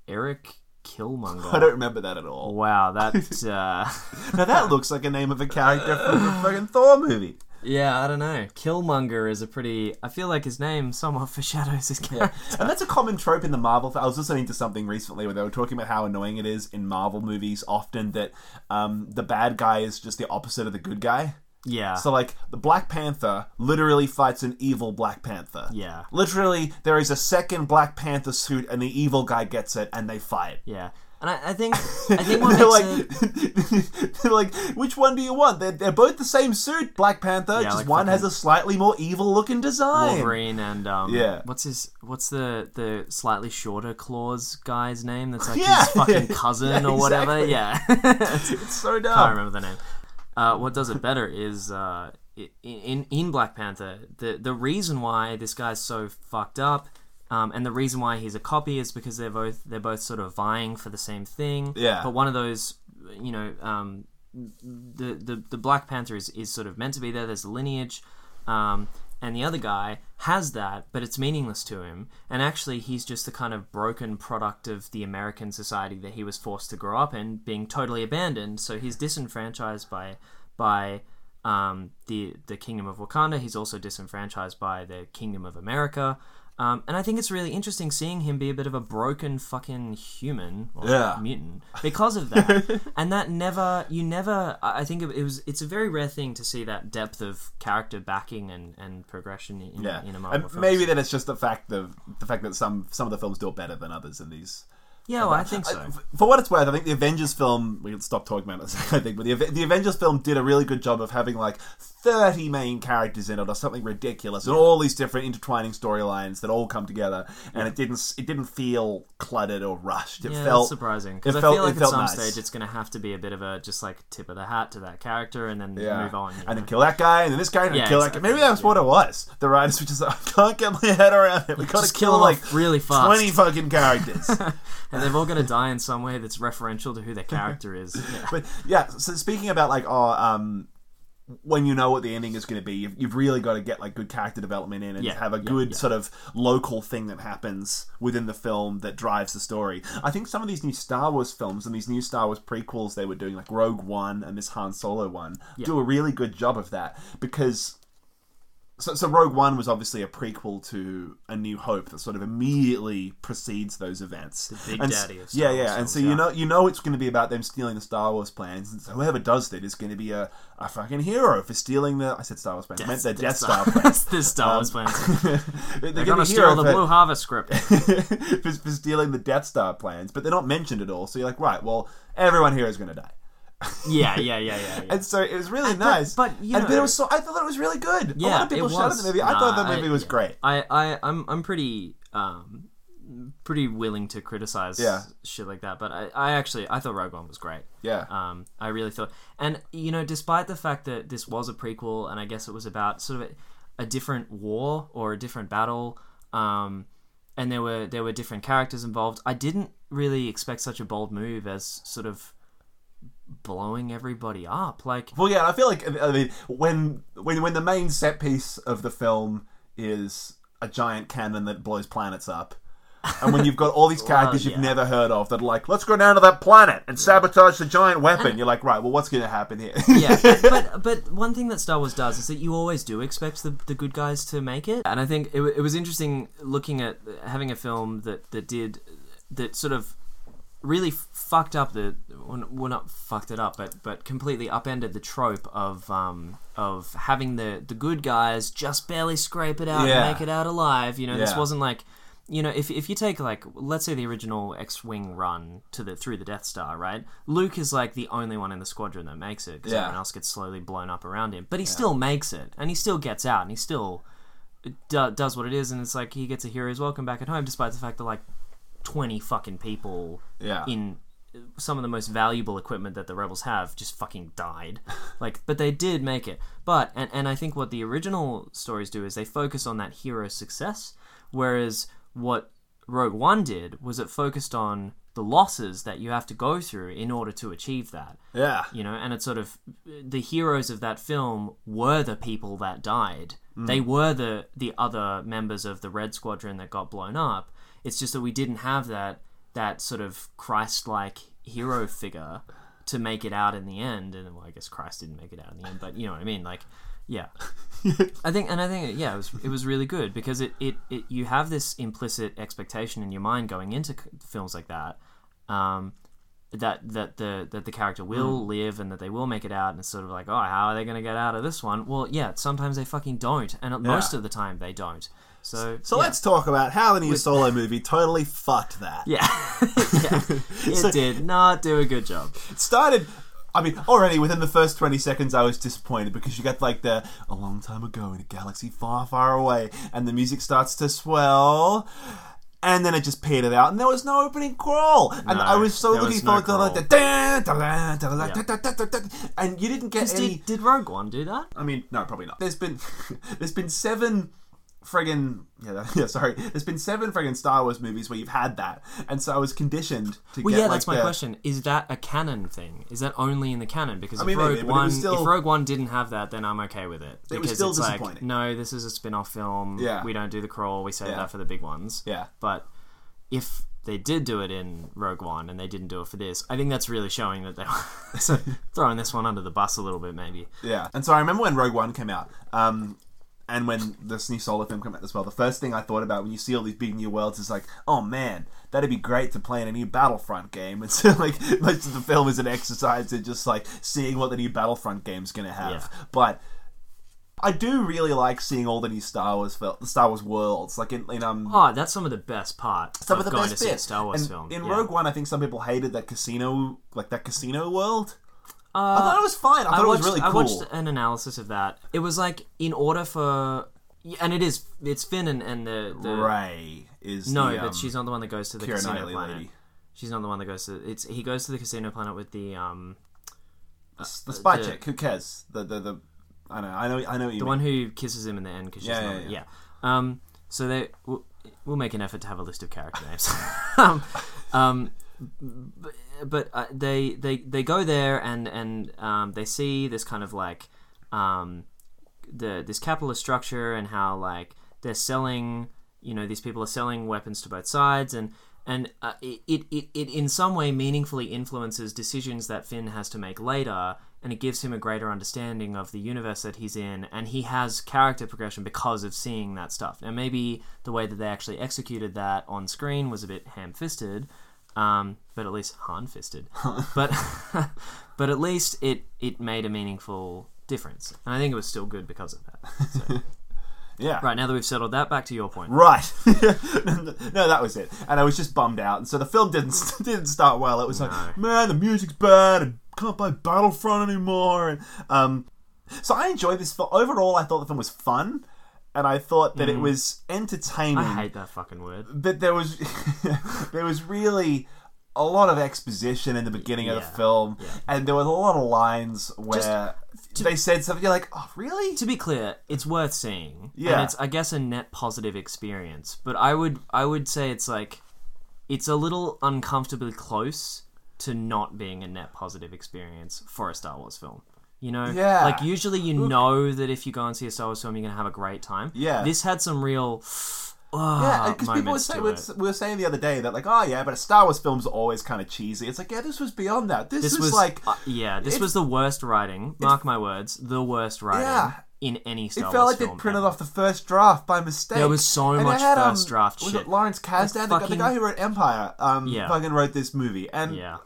Eric Killmonger. I don't remember that at all. Wow, that [laughs] uh, Now that looks like a name of a character from a fucking Thor movie. Yeah, I don't know. Killmonger is a pretty. I feel like his name somewhat foreshadows his character. [laughs] And that's a common trope in the Marvel. I was listening to something recently where they were talking about how annoying it is in Marvel movies often that um, the bad guy is just the opposite of the good guy. Yeah. So, like, the Black Panther literally fights an evil Black Panther. Yeah. Literally, there is a second Black Panther suit, and the evil guy gets it, and they fight. yeah. And I, I think [laughs] I think what they're like, it, [laughs] they're like, which one do you want? They're, they're both the same suit, Black Panther. Yeah, just like one has a slightly more evil-looking design. Wolverine and um, Yeah. what's his what's the the slightly shorter claws guy's name? That's like [laughs] Yeah. his fucking cousin Yeah, or whatever. exactly. Yeah. It's so dumb. can't remember the name. Uh, what does it better is uh, in in Black Panther the the reason why this guy's so fucked up. Um, and the reason why he's a copy is because they're both they're both sort of vying for the same thing. Yeah. But one of those, you know, um, the, the the Black Panther is, is sort of meant to be there. There's a lineage, um, and the other guy has that, but it's meaningless to him. And actually, he's just the kind of broken product of the American society that he was forced to grow up in, being totally abandoned. So he's disenfranchised by by um, the the Kingdom of Wakanda. He's also disenfranchised by the Kingdom of America. Um, and I think it's really interesting seeing him be a bit of a broken fucking human or Yeah. mutant because of that. [laughs] and that never, you never. I think it, it was. It's a very rare thing to see that depth of character backing and, and progression in, Yeah, in a and Marvel film. maybe then it's just the fact of the fact that some some of the films do it better than others in these. Yeah, well, I think so. I- for what it's worth, I think the Avengers film. We can stop talking about it. [laughs] I think, but the the Avengers film did a really good job of having like thirty main characters in it, or something ridiculous, and all these different intertwining storylines that all come together, and it didn't it didn't feel cluttered or rushed. It yeah, felt surprising because it I felt- feel like at some nice. stage it's going to have to be a bit of a just like tip of the hat to that character and then Yeah. move on. And know? then kill that guy, and then this guy, and Yeah, kill that guy. Maybe that's what it was. The writers were just like, [laughs] I can't get my head around it. We gotta kill, kill like really fast. 20 fucking characters. [laughs] and they've all got to die in some way that's referential to who their character is. [laughs] Yeah. but yeah, so speaking about like, oh, um, when you know what the ending is going to be, you've, you've really got to get like good character development in and Yeah, have a yeah, good yeah. sort of local thing that happens within the film that drives the story. I think some of these new Star Wars films and these new Star Wars prequels they were doing, like Rogue One and this Han Solo one, do a really good job of that because. So, so Rogue One was obviously a prequel to A New Hope that sort of immediately precedes those events. The big And daddy of Star yeah, Wars yeah, yeah. and so yeah. you know you know it's going to be about them stealing the Star Wars plans. And so whoever does that is going to be a, a fucking hero for stealing the. I said Star Wars plans. I meant the Death, Star, plans. [laughs] the Star Wars um, plans. [laughs] they're They're going to steal the Blue Harvest script. [laughs] for, for stealing the Death Star plans, but they're not mentioned at all. So you're like, right, well, everyone here is going to die. Yeah, yeah, yeah, yeah. yeah. And so it was really nice. but, you and know- it was so. I thought it was really good. a lot of people shouted the movie. I Nah, thought the I- movie was yeah. great. I, I, I'm, I'm pretty, um, pretty willing to criticize Yeah. shit like that. But I, I actually, I thought Rogue One was great. Yeah. Um, I really thought, and you know, despite the fact that this was a prequel, and I guess it was about sort of a, a different war or a different battle, um, and there were there were different characters involved. I didn't really expect such a bold move as sort of blowing everybody up. Like, Well, yeah, I feel like I mean, when when when the main set piece of the film is a giant cannon that blows planets up, and when you've got all these [laughs] characters you've never heard of that are like, let's go down to that planet and sabotage the giant weapon, you're like, right, well, what's going to happen here? [laughs] yeah, but [laughs] but one thing that Star Wars does is that you always do expect the, the good guys to make it, and I think it, it was interesting looking at having a film that that did that sort of really fucked up the well well, not fucked it up but but completely upended the trope of um of having the the good guys just barely scrape it out Yeah. and make it out alive you know this Yeah. wasn't like you know if, if you take like let's say the original x-wing run to the through the death star right luke is like the only one in the squadron that makes it because Yeah. everyone else gets slowly blown up around him but he still makes it and he still gets out and he still do, does what it is and it's like he gets a hero's welcome back at home despite the fact that like 20 fucking people Yeah. in some of the most valuable equipment that the rebels have just fucking died. [laughs] Like but they did make it. But and, and i think what the original stories do is they focus on that hero success whereas what rogue one did was it focused on the losses that you have to go through in order to achieve that. Yeah. you know and it's sort of the heroes of that film were the people that died. Mm. They were the the other members of the red squadron that got blown up it's just that we didn't have that that sort of christ-like hero figure to make it out in the end and well i guess christ didn't make it out in the end but you know what i mean like Yeah. [laughs] I think, and I think, yeah, it was it was really good because it, it, it you have this implicit expectation in your mind going into c- films like that, um, that that the that the character will Hmm. live and that they will make it out, and it's sort of like, oh, how are they going to get out of this one? Well, yeah, sometimes they fucking don't, and most of the time they don't. So, So yeah. let's talk about how the new Solo movie totally fucked that. yeah, [laughs] yeah, it So- did not do a good job. It started. I mean, already within the first 20 seconds, I was disappointed because you get like the a long time ago in a galaxy far, far away, and the music starts to swell. And then it just petered out, and there was no opening crawl. And No, I was so looking no forward to like the da, da, da, da, da, da, da, and you didn't get any. Did, did Rogue One do that? I mean, no, probably not. [laughs] There's been there's been seven friggin' yeah, [laughs] yeah, sorry. There's been seven friggin' Star Wars movies where you've had that, and so I was conditioned to get the water. Well, get. yeah, like, that's my the- question. Is that a canon thing? Is that only in the canon? Because mean, if Rogue maybe, One, still- if Rogue One didn't have that, then I'm okay with it. It was Because still it's like, disappointing. no, this is a spin-off film. Yeah. we don't do the crawl. We save Yeah. that for the big ones. Yeah. But if they did do it in Rogue One and they didn't do it for this, I think that's really showing that they [laughs] were throwing this one under the bus a little bit, maybe. Yeah, and so I remember when Rogue One came out, um, and when this new Solo film came out as well. The first thing I thought about when you see all these big new worlds is like, oh man, that'd be great to play in a new Battlefront game. [laughs] And so like most of the film is an exercise in just like seeing what the new Battlefront game's gonna have. Yeah. But I do really like seeing all the new Star Wars fil- the Star Wars worlds, like in, in um. Oh, that's some of the best part some of, of the going best to see a bits. Star Wars And film. In Yeah. Rogue One, I think some people hated that casino, like that casino world. I thought it was fine. I thought watched, it was really cool. I watched an analysis of that. It was like in order for, and it is it's Finn and, and the, the Rey is no, the, um, but she's not the one that goes to the Keira casino Knightley planet. lady. She's not the one that goes to it's he goes to the casino planet with the um The spy the- chick. Who cares? The the the. I know. I know. I know what you the mean. one who kisses him in the end because she's Yeah, not yeah, yeah, yeah. Um, so they we'll, we'll make an effort to have a list of character names. [laughs] um, um, but uh, they they they go there and and um, they see this kind of like um, the this capitalist structure and how like they're selling you know these people are selling weapons to both sides. And and uh, it, it, it, in some way meaningfully influences decisions that Finn has to make later. And it gives him a greater understanding of the universe that he's in. And he has character progression because of seeing that stuff. Now maybe the way that they actually executed that on screen was a bit ham-fisted um, but at least han-fisted [laughs] but [laughs] but at least it it made a meaningful difference and I think it was still good because of that so, [laughs] yeah. right now that we've settled that back to your point Right. no, that was it. And I was just bummed out. And so the film didn't didn't start well. It was like, man, the music's bad. And can't play Battlefront anymore. And um, so I enjoyed this film. Overall, I thought the film was fun, and I thought that it was entertaining. Mm. I hate that fucking word but there was [laughs] there was really a lot of exposition in the beginning of the film, yeah. and there was a lot of lines where they said something. You're like, oh, really? to be clear, it's worth seeing. Yeah. And it's I guess a net positive experience. But I would I would say it's like it's a little uncomfortably close to not being a net positive experience for a Star Wars film. You know? Yeah. Like usually you know that if you go and see a Star Wars film you're gonna have a great time. Yeah. This had some real [sighs] Yeah, ah, because people were, saying, we were- we were saying the other day that like, oh yeah, but a Star Wars films always kind of cheesy. It's like, yeah, this was beyond that. This, This was, was like, uh, yeah, this was the worst writing. Mark my words, the worst writing Yeah. in any Star Wars film. it felt Wars like they printed ever. off the first draft by mistake. There was so And much had, um, first draft was shit. it Lawrence Kasdan, the, guy- the guy who wrote Empire? Um, Yeah. fucking wrote this movie, and Yeah.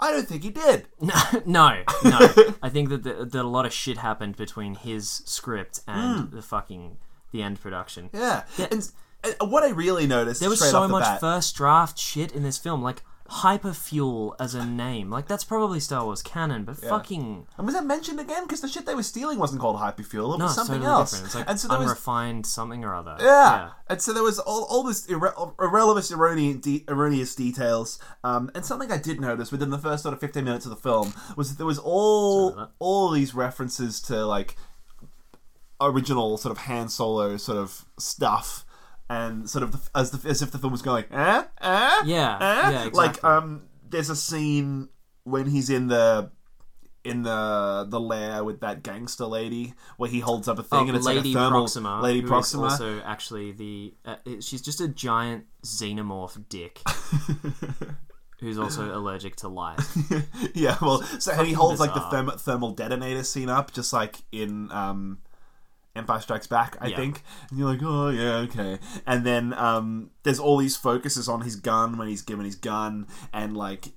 I don't think he did. [laughs] No, no, no. [laughs] I think that, the, that a lot of shit happened between his script and hmm. the fucking the end production. Yeah, and, and what I really noticed There was so much bat, first draft shit in this film, like Hyperfuel as a name. Like that's probably Star Wars canon, but fucking and was that mentioned again? Because the shit they were stealing wasn't called hyperfuel; it no, was it's something totally else. different. It's like and so there was unrefined something or other. Yeah. And so there was all, all this irre- irrelevant, erroneous, de- erroneous details. Um, and something I did notice within the first sort of 15 minutes of the film was that there was all Sorry about all these references to like original sort of Han Solo sort of stuff. And sort of the, as the, as if the film was going, eh, eh, Yeah, eh? yeah, Like, um, there's a scene when he's in the in the the lair with that gangster lady where he holds up a thing Oh, and it's Lady like a thermal Proxima, Lady Proxima. also actually the uh, it- she's just a giant xenomorph dick [laughs] who's also allergic to light. [laughs] yeah, well, so and he holds like the therm- thermal detonator scene up, just like in um, Empire Strikes Back, I Yeah. think. And you're like, oh yeah, okay. And then um, there's all these focuses on his gun when he's given his gun, and like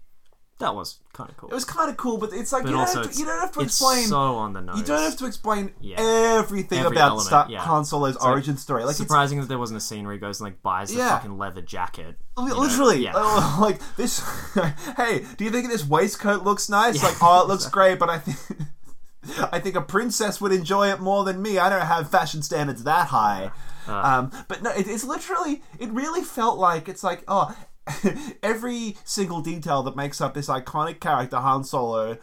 That was kind of cool. it was kind of cool. But it's like but you don't, have to, it's, you don't have to it's explain. so on the nose. you don't have to explain Yeah. everything Every about element, Star- yeah. Han Solo's origin story. Like it's Surprising that there wasn't a scene where he goes and like buys the Yeah. fucking leather jacket. you know? Literally, Yeah. uh, [laughs] like this. [laughs] hey, do you think this waistcoat looks nice? Like, oh, it looks [laughs] great, but I think I think a princess would enjoy it more than me. I don't have fashion standards that high. Uh. um, but no, it, it's literally. It really felt like it's like oh, [laughs] every single detail that makes up this iconic character Han Solo.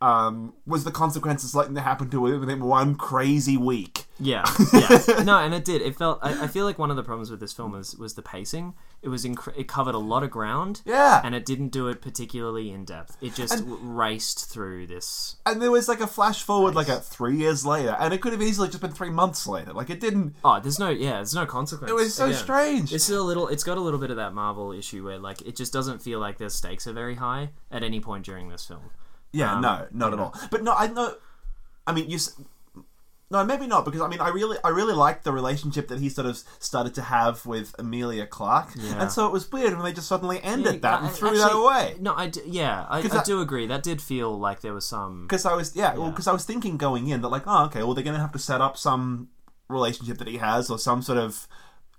Um, was the consequences likely to happen to him within one crazy week? Yeah, [laughs] yeah. No, and it did. It felt. I, I feel like one of the problems with this film was was the pacing. It was inc- it covered a lot of ground. Yeah. and it didn't do it particularly in depth. It just w- raced through this. And there was like a flash forward, like at three years later, and it could have easily just been three months later. Like it didn't. Oh, there's no yeah, there's no consequence. It was so Again, strange. It's a little. It's got a little bit of that Marvel issue where like it just doesn't feel like the stakes are very high at any point during this film. Yeah, Um, no, not at know. all. But no, I know. I mean, you. No, maybe not because I mean, I really, I really liked the relationship that he sort of started to have with Emilia Clarke, Yeah. and so it was weird when they just suddenly ended Yeah, that and threw actually- that away. No, I d- yeah, I, I that- do agree. That did feel like there was some. Because I was, yeah, well, Yeah. because I was thinking going in that like, oh, okay, well, they're going to have to set up some relationship that he has or some sort of.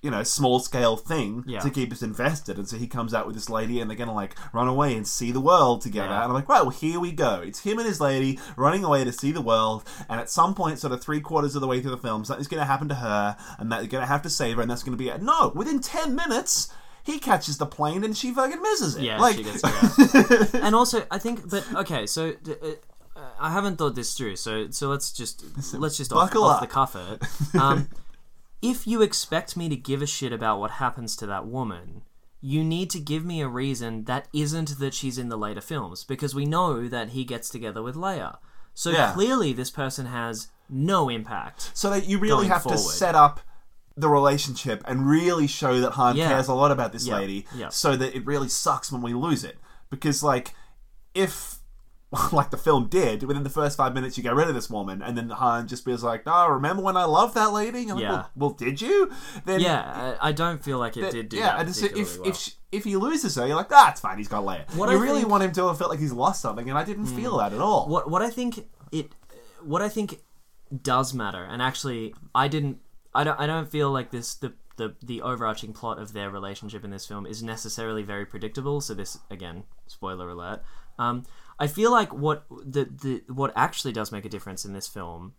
You know, small scale thing Yeah. to keep us invested, and so he comes out with this lady, and they're gonna like run away and see the world together. Yeah. And I'm like, right, well, here we go. It's him and his lady running away to see the world, and at some point, sort of three quarters of the way through the film, something's gonna happen to her, and that they're gonna have to save her, and that's gonna be it. No, within ten minutes, he catches the plane and she fucking misses it. Yeah, like, she gets [laughs] yeah. and also, I think, but okay, so uh, I haven't thought this through. So, so let's just let's just off, buckle off up. the cuff it. [laughs] Um, if you expect me to give a shit about what happens to that woman, you need to give me a reason that isn't that she's in the later films, because we know that he gets together with Leia. So Yeah. clearly, this person has no impact. So that you really going have to forward. set up the relationship and really show that Han Yeah. cares a lot about this Yeah. lady, Yeah. so that it really sucks when we lose it. Because like, if [laughs] like the film did, within the first five minutes you get rid of this woman, and then Han just feels like, "Oh, remember when I loved that lady?" And you're like, Yeah. well, well, did you? Then Yeah, I, I don't feel like it that- did do yeah, that and so if well. if she, if he loses her, you're like, ah, it's fine, he's got Leia. What you I really think- want him to have felt like he's lost something, and I didn't feel that at all. what what I think it what I think does matter, and actually I didn't I don't I don't feel like this the the the overarching plot of their relationship in this film is necessarily very predictable. So this again, spoiler alert. Um, I feel like what the the what actually does make a difference in this film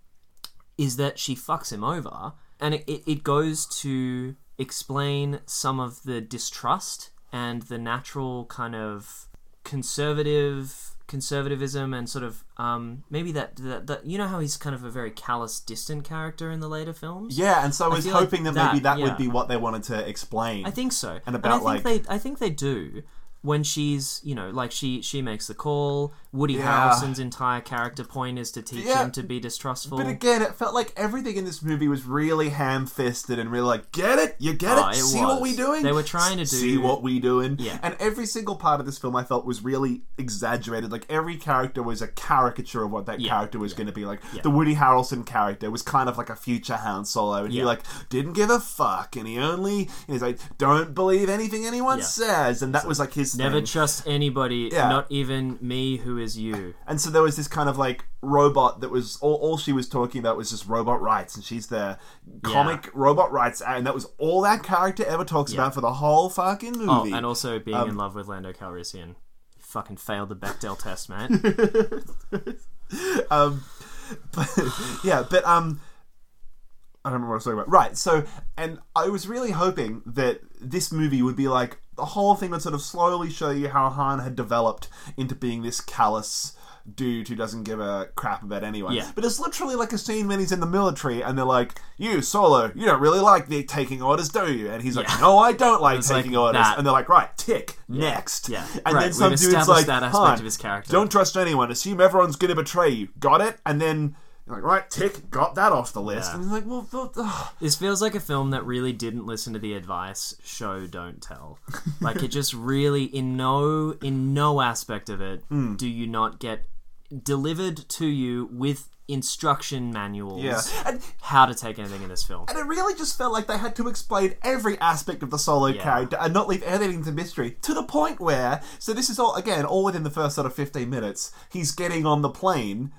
is that she fucks him over, and it, it, it goes to explain some of the distrust and the natural kind of conservative conservatism and sort of um, maybe that, that that you know how he's kind of a very callous, distant character in the later films. yeah, and so I was feel like hoping that, that- maybe that yeah. would be what they wanted to explain. I think so. And about, I think like- they I think they do when she's you know like she she makes the call. Woody Yeah. Harrelson's entire character point is to teach Yeah. him to be distrustful. But again, it felt like everything in this movie was really ham-fisted and really like, get it? You get Oh, it? it See what was. we doing? They were trying to do See what we doing? Yeah. And every single part of this film I felt was really exaggerated. Like every character was a caricature of what that Yeah. character was going to be. Like the Woody Harrelson character was kind of like a future Han Solo, and he like didn't give a fuck, and he only and he's like, don't believe anything anyone says, and that was like his Never thing. trust anybody, Yeah. not even me, who is you. And so there was this kind of like robot that was all, all she was talking about was just robot rights, and she's the comic robot rights, and that was all that character ever talks about for the whole fucking movie. Oh, and also being Um, in love with Lando Calrissian. You fucking failed the Bechdel test, mate. [laughs] um, [laughs] but, yeah, but um, I don't remember what I was talking about. Right, so and I was really hoping that this movie would be like the whole thing would sort of slowly show you how Han had developed into being this callous dude who doesn't give a crap about anyone. Yeah. But it's literally like a scene when he's in the military and they're like, "You Solo, you don't really like the taking orders, do you?" And he's like, Yeah. "No, I don't like It's like taking orders." that. And they're like, "Right, tick, next." Yeah. And Right, then some we've dude's like, that aspect "Han, of his character." Don't trust anyone. Assume everyone's going to betray you. Got it? And then you're like, right, tick, got that off the list. Yeah. And you're like, well, ugh. This feels like a film that really didn't listen to the advice show don't tell. [laughs] Like it just really in no in no aspect of it Hmm. do you not get delivered to you with instruction manuals Yeah. And how to take anything in this film. And it really just felt like they had to explain every aspect of the solo character and not leave anything to mystery. To the point where, so this is all again all within the first sort of fifteen minutes. He's getting on the plane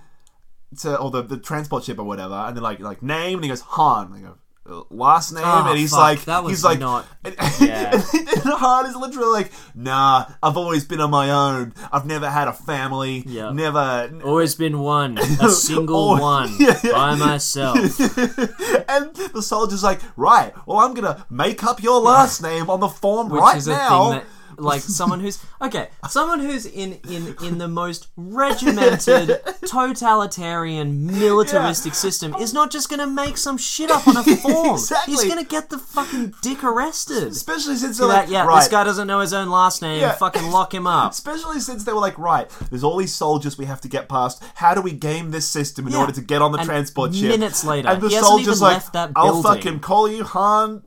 to or the, the transport ship or whatever, and they're like like name, and he goes Han. And they go. "Uh, Last name, Oh, and he's fuck, like, that was he's like, not- [laughs] and, yeah. and [laughs] Han is literally like, nah, I've always been on my own. I've never had a family. Yeah. Never, Always been one, a [laughs] single Oh, one, yeah, yeah. by myself. and the soldier's like, right, well, I'm gonna make up your last name on the form Which right now. Like, someone who's okay, someone who's in in in the most regimented, totalitarian, militaristic system is not just going to make some shit up on a [laughs] form. Exactly. He's going to get the fucking dick arrested. Especially since they're like, like, yeah, right. this guy doesn't know his own last name. Yeah. Fucking lock him up. Especially since they were like, right, there's all these soldiers we have to get past. How do we game this system in Yeah. order to get on the And transport ship? minutes later, and the soldier's like, left that I'll building." fucking call you Han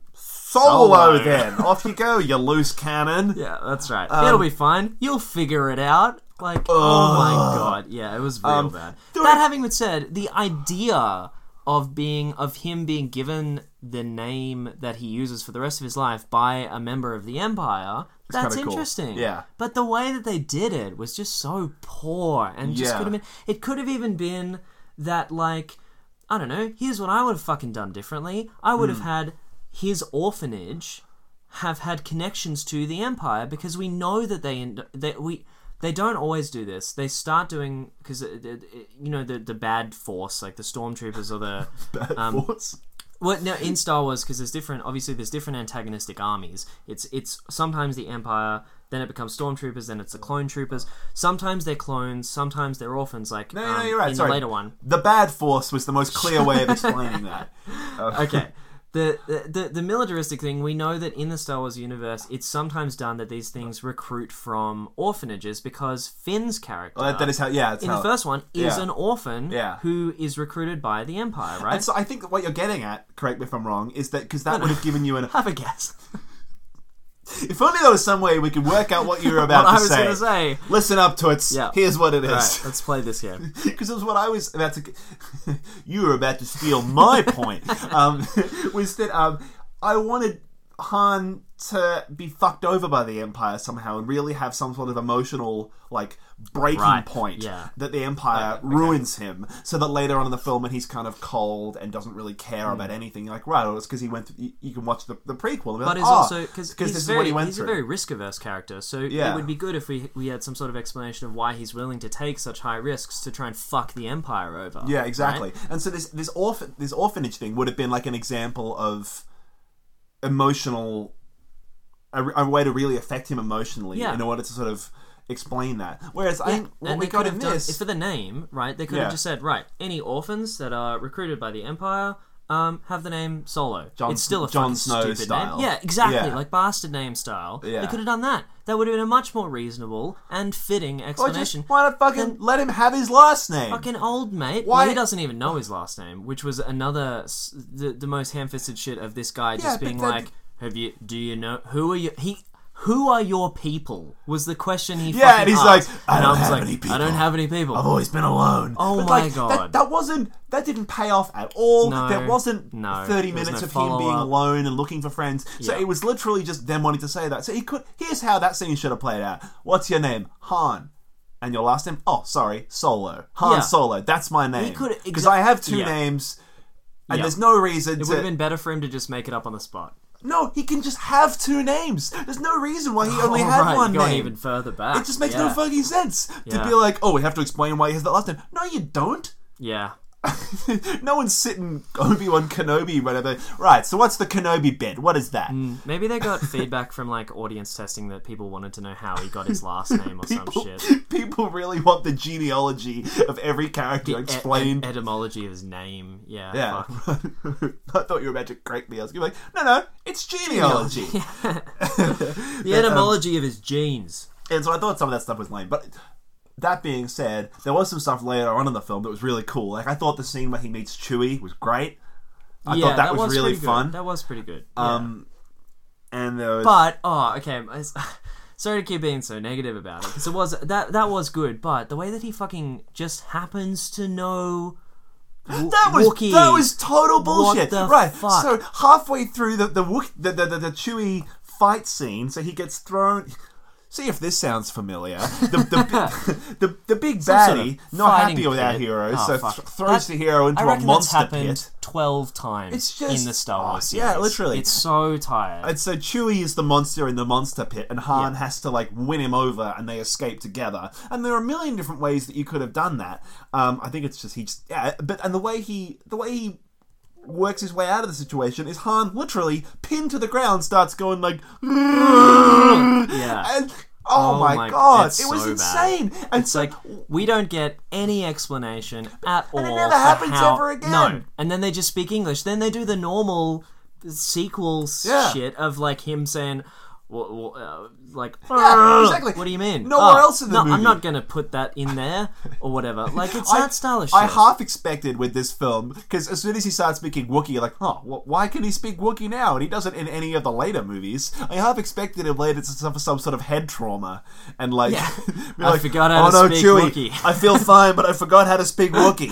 Solo, Solo. then. [laughs] Off you go, you loose cannon. Yeah, that's right. Um, It'll be fine. You'll figure it out. Like, oh my god, yeah, it was real Um, bad. That having been said, the idea of being of him being given the name that he uses for the rest of his life by a member of the Empire, that's kinda cool. interesting. Yeah. But the way that they did it was just so poor and just Yeah. could have been it could have even been that like I don't know, here's what I would have fucking done differently. I would Hmm. have had his orphanage have had connections to the empire because we know that they that we they don't always do this. They start doing because you know the the bad force like the stormtroopers or the [laughs] Bad um, force. well, no, in Star Wars, because there's different. Obviously, there's different antagonistic armies. It's it's sometimes the Empire, then it becomes stormtroopers, then it's the clone troopers. Sometimes they're clones, sometimes they're orphans. Like No, no, um, you're right. In Sorry. the later one, The bad force was the most clear way of explaining that. [laughs] okay. The, the the militaristic thing we know that in the Star Wars universe it's sometimes done that these things recruit from orphanages because Finn's character Well, that, that is how. Yeah, in how. the first one is Yeah. an orphan Yeah. who is recruited by the Empire right And so I think what you're getting at, correct me if I'm wrong, is that because that would have given you an. [laughs] have a guess [laughs] If only there was some way we could work out what you were [laughs] about what to I was say. gonna say Listen up to it. Yeah. Here's what it is. Right, let's play this game. [laughs] Because it was what I was about to. [laughs] you were about to steal my point. Um, was that um, I wanted Han to be fucked over by the Empire somehow and really have some sort of emotional like breaking Right, point yeah. that the Empire Okay. ruins him, so that later on in the film when he's kind of cold and doesn't really care Hmm. about anything, like right, well, it's because he went. Through, you, you can watch the, the prequel, and But like, he's "Oh, also because this he's is very what he went he's through. a very risk averse character. So Yeah. it would be good if we we had some sort of explanation of why he's willing to take such high risks to try and fuck the empire over. Yeah, exactly. right? And so this this orphan this orphanage thing would have been like an example of emotional a, a way to really affect him emotionally Yeah. in order to sort of explain that. Whereas I think what we got could in have done this, for the name, right? They could Yeah. have just said, right, any orphans that are recruited by the empire. Um, have the name Solo. Jon- it's still a fucking Snow stupid style. name. Yeah, exactly. Yeah. Like bastard name style. Yeah. They could have done that. That would have been a much more reasonable and fitting or just explanation. why not fucking let him have his last name? Fucking old mate. Why- Well, he doesn't even know his last name, which was another the, the most ham-fisted shit of this guy Yeah, just being like, "Have you? Do you know who are you?" He. Who are your people? Was the question he Yeah, and he's asked. like, "I And don't was have like, any I don't have any people. I've always been alone. Oh But, my like, God. That, that wasn't that didn't pay off at all. No. there wasn't No. thirty There was minutes no of him being follow-up. alone and looking for friends. So Yeah. it was literally just them wanting to say that. So he could here's how that scene should have played out. What's your name? Han. And your last name? Oh, sorry, Solo. Han Yeah. Solo. That's my name. could- because exa- I have two Yeah. names, and there's no reason It to. would have been better for him to just make it up on the spot. No, he can just have two names. There's no reason why he [laughs] only Oh, had right, one you're going name. even further back. It just makes yeah. no fucking sense to Yeah. be like, oh, we have to explain why he has that last name. No, you don't. Yeah. [laughs] no one's sitting Obi Wan Kenobi, whatever. Right. So what's the Kenobi bit? What is that? Mm, maybe they got feedback from like audience testing that people wanted to know how he got his [laughs] last name or some shit. people really want the genealogy of every character E- explained. etymology of his name. Yeah. yeah. [laughs] I thought you were about to correct me. I was be like, no, no, it's genealogy. The uh, um, etymology of his genes. And so I thought some of that stuff was lame. But that being said, there was some stuff later on in the film that was really cool. Like I thought the scene where he meets Chewie was great. I yeah, thought that, was, really fun. That was pretty good. yeah. Um, and there was But oh, okay. [laughs] sorry to keep being so negative about it because it was that that was good, but the way that he fucking just happens to know. That was that was total bullshit. right. fuck? So halfway through the the, Wook- the the the the Chewie fight scene, so he gets thrown. See if this sounds familiar. [laughs] The the the, the big Some sort of not happy with our pit. hero, Oh, so th- throws That- the hero into a reckon that's monster happened pit. twelve times It's just- in the Star Wars oh, yeah, literally. It's so tired. And so Chewie is the monster in the monster pit, and Han Yeah. has to like win him over, and they escape together. And there are a million different ways that you could have done that. Um, I think it's just he just yeah, but and the way he the way he works his way out of the situation is Han literally pinned to the ground starts going like Yeah. and oh, Oh my, my- god it was so bad. insane and It's so like we don't get any explanation at all. And it never happens how- ever again. No, and then they just speak English. Then they do the normal sequel Yeah. shit of like him saying, well, well, uh, like, [laughs] Yeah, exactly. What do you mean? Nowhere Oh, else in the no, movie. I'm not gonna put that in there or whatever. Like it's [laughs] I- that style of shit. I half expected with this film because as soon as he starts speaking Wookiee, you're like, oh, wh- why can he speak Wookiee now? And he doesn't in any of the later movies. I half expected him later to suffer some sort of head trauma and like, Yeah. [laughs] be I like, forgot how oh to no, speak Chewie, Wookiee." I feel fine, but I forgot how to speak Wookiee.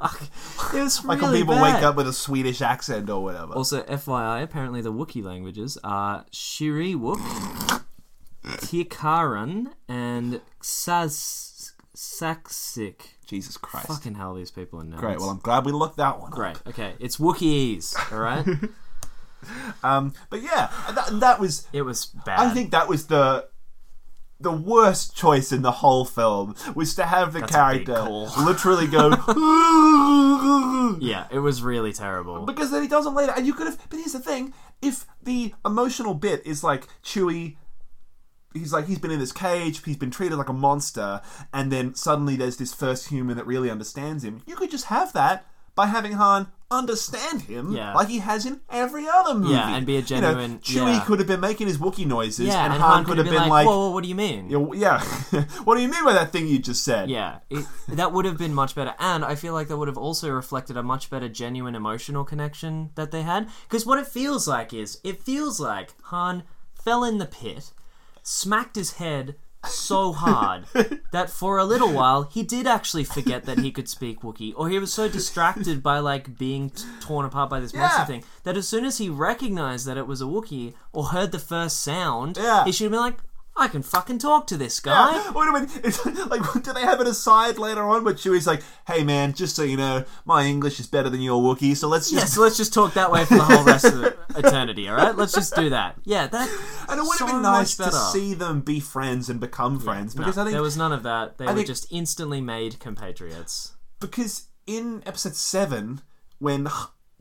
It was [laughs] like when people bad. wake up with a Swedish accent or whatever. Also, FYI, apparently the Wookiee languages are Shyriiwook, Thykarann, and Saz Xaczik. Jesus Christ. Fucking hell, these people are nerds. Great. Well, I'm glad we looked that one. up. Great. Okay, it's Wookiees. All right. [laughs] Um, but yeah, that, that was it was bad. I think that was the the worst choice in the whole film was to have the That's character [laughs] literally go Yeah, it was really terrible. because then he doesn't later and you could have but here's the thing if the emotional bit is like Chewie he's like he's been in this cage he's been treated like a monster and then suddenly there's this first human that really understands him you could just have that by having Han understand him Yeah. like he has in every other movie Yeah, and be a You know, genuine- Chewie yeah. could have been making his Wookiee noises yeah, and, and, Han, Han could have been, like, like "Whoa, whoa, what do you mean?" yeah, yeah. [laughs] what do you mean by that thing you just said? Yeah, it, that would have been much better, and I feel like that would have also reflected a much better genuine emotional connection that they had. Because what it feels like is, it feels like Han fell in the pit, smacked his head so hard that for a little while he did actually forget that he could speak Wookiee, or he was so distracted by like being t- torn apart by this monster Yeah. thing that as soon as he recognized that it was a Wookiee or heard the first sound, Yeah. he should have been like, "I can fucking talk to this guy." Yeah. Wait a minute. It's, like, [laughs] do they have an aside later on where Chewie's like, "Hey, man, just so you know, my English is better than your Wookiee, so let's Yeah, just." so let's just talk that way for the whole rest of eternity, all right? Let's just do that. Yeah, that. [laughs] And it would so have been nice to see them be friends and become friends No, because I think there was none of that. They were think- just instantly made compatriots. because in episode seven when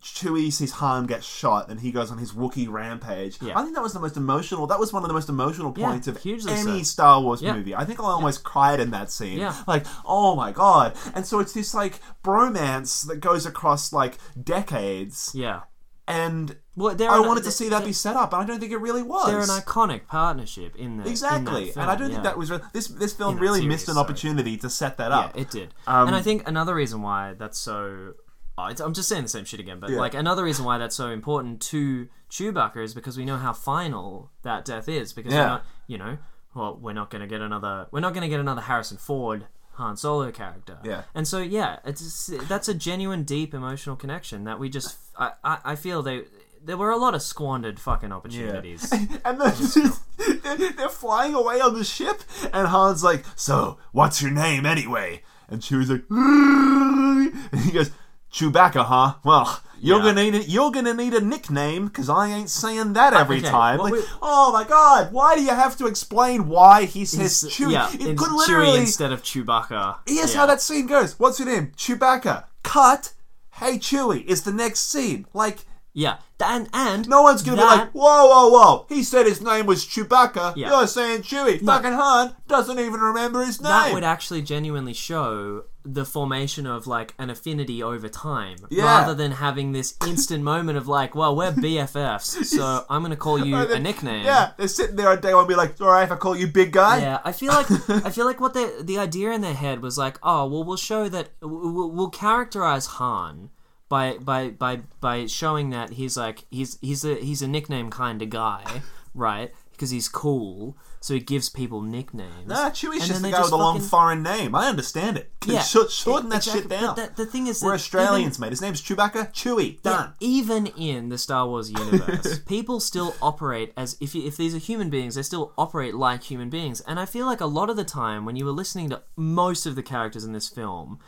Chewie sees Han get shot and he goes on his Wookiee rampage, Yeah. I think that was the most emotional. That was one of the most emotional Yeah, points of any so. Star Wars Yeah. movie. I think I almost cried in that scene. Yeah. Like, oh my god! And so it's this like bromance that goes across like decades, Yeah. and Well, I an- wanted to see that be set up, and I don't think it really was. They're an iconic partnership in the exactly, in that and I don't think that was re- this. This film really series, missed an opportunity to set that Yeah, up. it did. Um, and I think another reason why that's so. Oh, I'm just saying the same shit again, but Yeah. like another reason why that's so important to Chewbacca is because we know how final that death is. Because Yeah. not, you know, well, we're not going to get another. We're not going to get another Harrison Ford Han Solo character. Yeah. And so yeah, it's that's a genuine, deep emotional connection that we just. I I, I feel they. There were a lot of squandered fucking opportunities. [laughs] and then [laughs] they're, they're flying away on the ship, and Han's like, "So, what's your name anyway?" And Chewie's like, [laughs] and he goes, "Chewbacca, huh? Well, you're Yeah. gonna need a, you're gonna need a nickname because I ain't saying that every Okay, time." what Like, we- oh my god, why do you have to explain why he says Chewie? yeah, it could Chewie literally. instead of Chewbacca. Here's yeah. how that scene goes. What's your name? Chewbacca. Cut. Hey Chewie is the next scene. Like Yeah, and and no one's gonna that- be like, whoa, whoa, whoa. He said his name was Chewbacca. Yeah. You're saying Chewie. Fucking Han doesn't even remember his name. that would actually genuinely show the formation of like an affinity over time Yeah. rather than having this instant [laughs] moment of like well we're bffs [laughs] so i'm gonna call you [laughs] a nickname Yeah, they're sitting there on day one and be like, alright if I call you big guy? yeah i feel like i feel like what they the idea in their head was like oh well we'll show that we'll, we'll characterize han by by by by showing that he's like he's he's a he's a nickname kind of guy right because he's cool, so he gives people nicknames. Nah, Chewie's And just then the guy with a long fucking- foreign name. I understand it. Yeah, Short, shorten that exactly. shit down. The, the thing is, We're Australians, mate. His name's Chewbacca. Chewie. Yeah, even in the Star Wars universe, [laughs] people still operate as if if these are human beings, they still operate like human beings. And I feel like a lot of the time when you were listening to most of the characters in this film,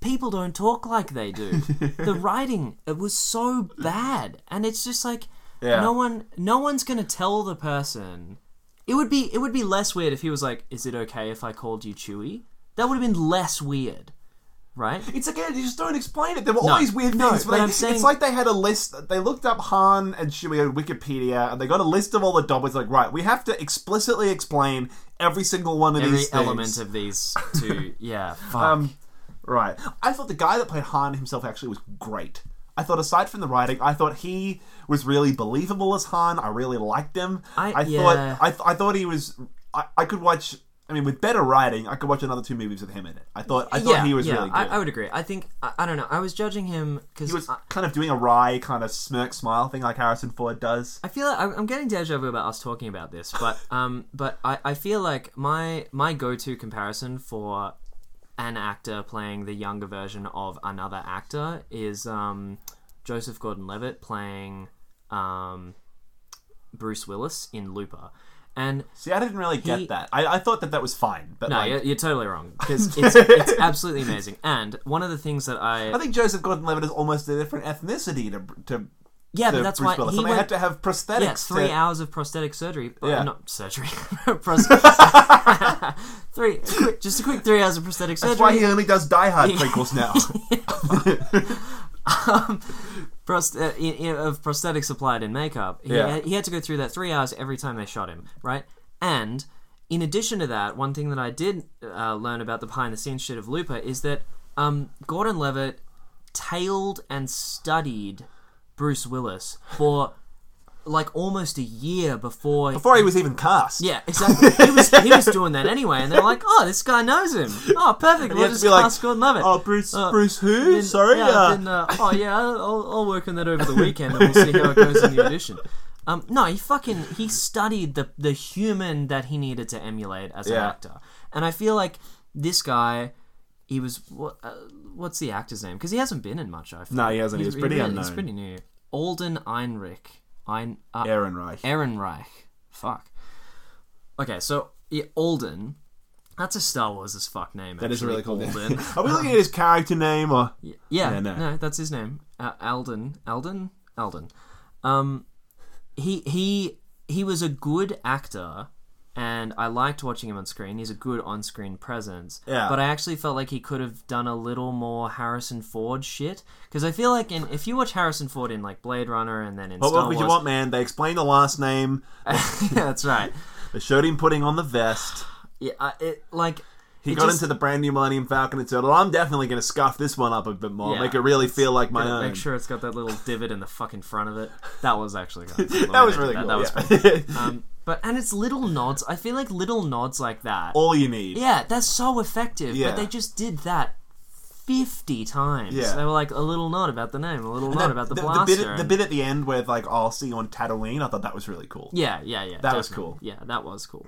people don't talk like they do. [laughs] the writing it was so bad, and it's just like Yeah. no one no one's gonna tell the person. It would be it would be less weird if he was like, "Is it okay if I called you Chewie?" That would have been less weird, right? It's again, you just don't explain it. There were always weird no, things. but they- saying- It's like they had a list. They looked up Han and Chewie on Wikipedia, and they got a list of all the Dobbins. Like, right, we have to explicitly explain every single one of Every these things. element of these [laughs] two, yeah. Fuck. Um, right. I thought the guy that played Han himself actually was great. I thought aside from the writing, I thought he was really believable as Han. I really liked him. I- yeah. thought I, th- I thought he was. I, I could watch. I mean, with better writing, I could watch another two movies with him in it. I thought. I thought yeah, he was yeah, really good. I, I would agree. I think I, I don't know. I was judging him because he was kind of doing a wry kind of smirk smile thing like Harrison Ford does. I feel like I'm I'm getting deja vu about us talking about this, but um, but I, I feel like my my go to comparison for an actor playing the younger version of another actor is um, Joseph Gordon-Levitt playing um, Bruce Willis in Looper, and See, I didn't really get that. I, I thought that that was fine, but no, like, you're, you're totally wrong because [laughs] it's it's absolutely amazing. And one of the things that I I think Joseph Gordon-Levitt is almost a different ethnicity to to. Yeah, but that's Bruce why Willis. he and they went had to have prosthetics. Yeah, three to, hours of prosthetic surgery. Uh, Yeah. not surgery. [laughs] Pros- [laughs] three, quick, just a quick three hours of prosthetic surgery. That's why he only does Die Hard prequels now. [laughs] Prost- uh, of prosthetics applied in makeup. He, Yeah. had, he had to go through that three hours every time they shot him, right? And in addition to that, one thing that I did uh, learn about the behind the scenes shit of Looper is that um, Gordon Levitt tailed and studied Bruce Willis for like almost a year before Before he was even cast. Yeah, exactly. He was he was doing that anyway, and they're like, "Oh, this guy knows him. Oh, perfect. We'll just like, cast Gordon Levitt." Oh, Bruce, Uh, Bruce who? Then- Sorry? Yeah, uh, then, uh, oh yeah, I'll, I'll work on that over the weekend, and we'll see how it goes in the audition. Um, no, he fucking he studied the the human that he needed to emulate as an actor, and I feel like this guy, he was uh, what's the actor's name? Because he hasn't been in much. I feel. No, he hasn't. He He's was pretty really- unknown. He's pretty new. Alden Einrich. Ein, uh, Aaron Reich. Ehrenreich. Fuck. Okay, so yeah, Alden. That's a Star Wars as fuck name. That is a really cool. Alden. [laughs] Are we looking at his character name or? yeah, Yeah, no. no. that's his name. Uh, Alden. Alden. Alden. Um, he he he was a good actor, and I liked watching him on screen. He's a good on-screen presence. Yeah. But I actually felt like he could have done a little more Harrison Ford shit because I feel like in if you watch Harrison Ford in like Blade Runner and then in What, Star what would Wars, you want, man? They explained the last name. yeah, [laughs] that's right. They showed him putting on the vest. Yeah, I, it like He got just- into the brand new Millennium Falcon and said, well, I'm definitely going to scuff this one up a bit more, Yeah. make it really feel like my own. Make sure it's got that little divot in the fucking front of it. That was actually [laughs] good. that was really that, cool. That was yeah. fun. [laughs] Um, but and it's little nods. I feel like little nods like that. All you need. Yeah, that's so effective. Yeah. But they just did that fifty times. Yeah. They were like a little nod about the name, a little nod about the, blaster. bit, at- the and- bit at the end where like, I'll see you on Tatooine. I thought that was really cool. yeah, yeah, yeah. That was definitely. cool. Yeah, that was cool.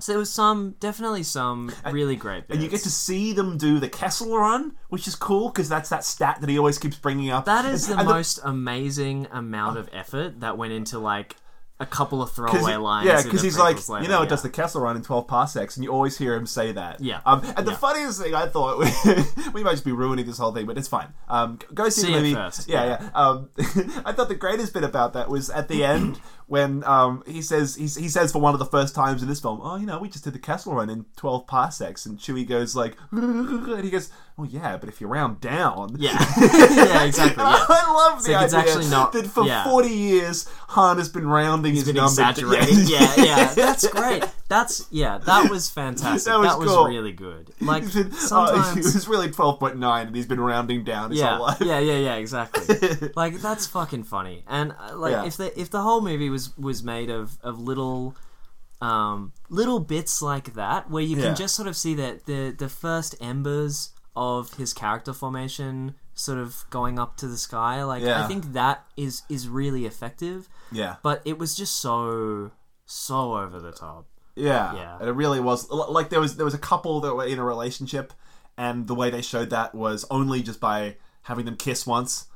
So there was some, definitely some really great bits. And you get to see them do the Kessel run, which is cool because that's that stat that he always keeps bringing up. That is the And most amazing amount of effort that went into like a couple of throwaway he- lines. Yeah, because he's like, later, you know, it yeah. does the Kessel run in 12 parsecs, and you always hear him say that. Yeah. Um, and the Yeah. funniest thing I thought, [laughs] we might just be ruining this whole thing, but it's fine. Um, go see, See the it movie. first, Yeah, yeah. yeah. Um, [laughs] I thought the greatest bit about that was at the end [clears throat] when um, he says he, he says for one of the first times in this film, oh, you know, we just did the Kessel run in 12 parsecs, and Chewie goes like, [laughs] and he goes, oh yeah, but if you round down, Yeah, [laughs] [laughs] yeah, exactly. Yeah. I love the like idea actually not- that for yeah. 40 years Han has been rounding his been numbers. exaggerating. Yeah, yeah, that's great. That's yeah, that [laughs] was fantastic. That That was was, cool. really good. [laughs] Like oh, sometimes, it was really 12.9 and he's been rounding down his yeah, whole life. yeah, yeah, yeah, exactly. [laughs] like that's fucking funny. And uh, like Yeah. if the if the whole movie was was made of of little um little bits like that where you can Yeah. just sort of see that the the first embers of his character formation sort of going up to the sky like Yeah. i think that is is really effective Yeah. but it was just so so over the top. Yeah, Yeah. And it really was like there was there was a couple that were in a relationship, and the way they showed that was only just by having them kiss once.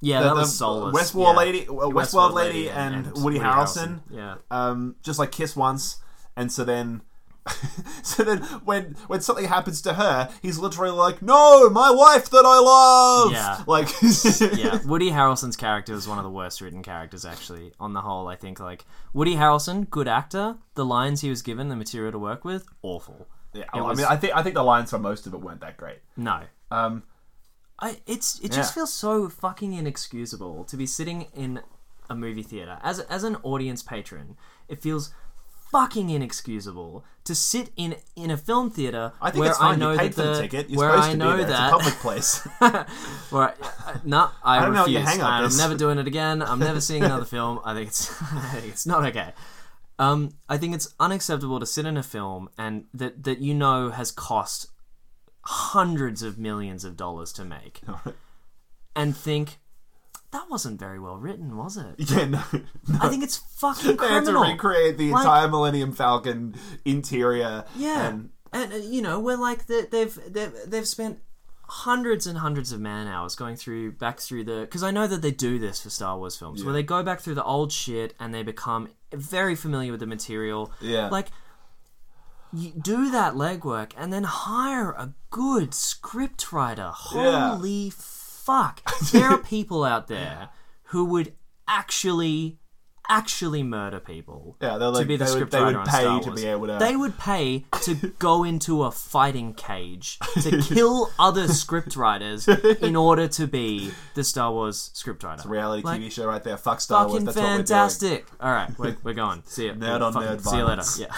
Yeah, The- that was soulless. Westworld yeah. lady, uh, Westworld, lady, and, Woody, Harrelson, Yeah. um, just like kiss once, and so then. [laughs] so then, when when something happens to her, he's literally like, "No, my wife that I love." Yeah. like [laughs] yeah, [laughs] Woody Harrelson's character is one of the worst written characters, actually. On the whole, I think like Woody Harrelson, good actor. The lines he was given, the material to work with, awful. Yeah, It I mean, I think I think the lines for most of it weren't that great. No, Um, I it's it just Yeah. feels so fucking inexcusable to be sitting in a movie theater as as an audience patron. It feels fucking inexcusable to sit in in a film theater I think where it's fine. I know you paid that for the the, ticket. You're where supposed I to know be there. that It's a public [laughs] place. Where I, no, I, don't know what your refuse. hang-up I'm is. never doing it again. I'm never [laughs] seeing another film. I think it's [laughs] I think it's not okay. Um, I think it's unacceptable to sit in a film and that that you know has cost hundreds of millions of dollars to make, and think that wasn't very well written, was it? [laughs] yeah, no, no. I think it's fucking they had to recreate the Like- entire Millennium Falcon interior. Yeah, and and, uh, you know, we're like the, they've they've they've spent hundreds and hundreds of man hours going through back through the because I know that they do this for Star Wars films where they go back through the old shit and they become very familiar with the material. Yeah. like you do that legwork and then hire a good scriptwriter. Yeah. Holy fuck! There are [laughs] people out there who would actually actually murder people Yeah, they're to like- be the they would- they scriptwriter would on pay Star to Wars. be able to- They would pay to [laughs] go into a fighting cage to [laughs] kill other scriptwriters in order to be the Star Wars scriptwriter. It's a reality Like, TV show right there. Fuck Star Wars. Fucking That's what we're doing. fantastic! All right, we're, we're going. See you. Nerd on Fucking nerd See you later. violence. Yeah.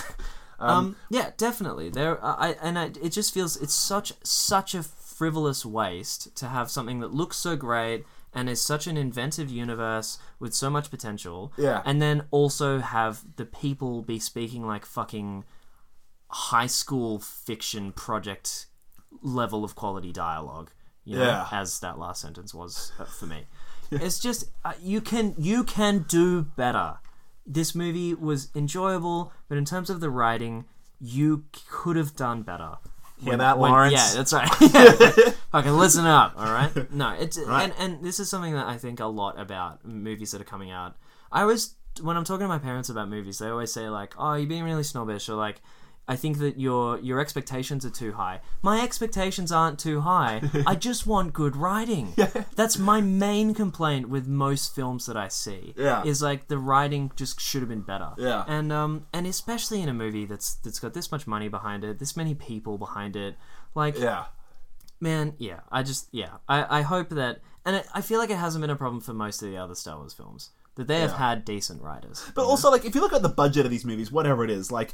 Um, yeah, definitely. There, I and I, it just feels it's such such a frivolous waste to have something that looks so great and is such an inventive universe with so much potential. Yeah. and then also have the people be speaking like fucking high school fiction project level of quality dialogue. You know, Yeah. as that last sentence was uh, for me. [laughs] It's just uh, you can you can do better. This movie was enjoyable, but in terms of the writing, you could have done better. Hear that, When- Lawrence? yeah, that's right. [laughs] [laughs] Yeah. Fucking listen up, all right? [laughs] No, it's Right. and and this is something that I think a lot about movies that are coming out. I always when I'm talking to my parents about movies, they always say like, "Oh, you're being really snobbish," or like, "I think that your your expectations are too high." My expectations aren't too high. [laughs] I just want good writing. That's my main complaint with most films that I see. Yeah. is like the writing just should have been better. Yeah. and um and especially in a movie that's that's got this much money behind it, this many people behind it, like Yeah. man, yeah, I just yeah, I I hope that, and it, I feel like it hasn't been a problem for most of the other Star Wars films that they have had decent writers. But also, like, if you look at the budget of these movies, whatever it is, like,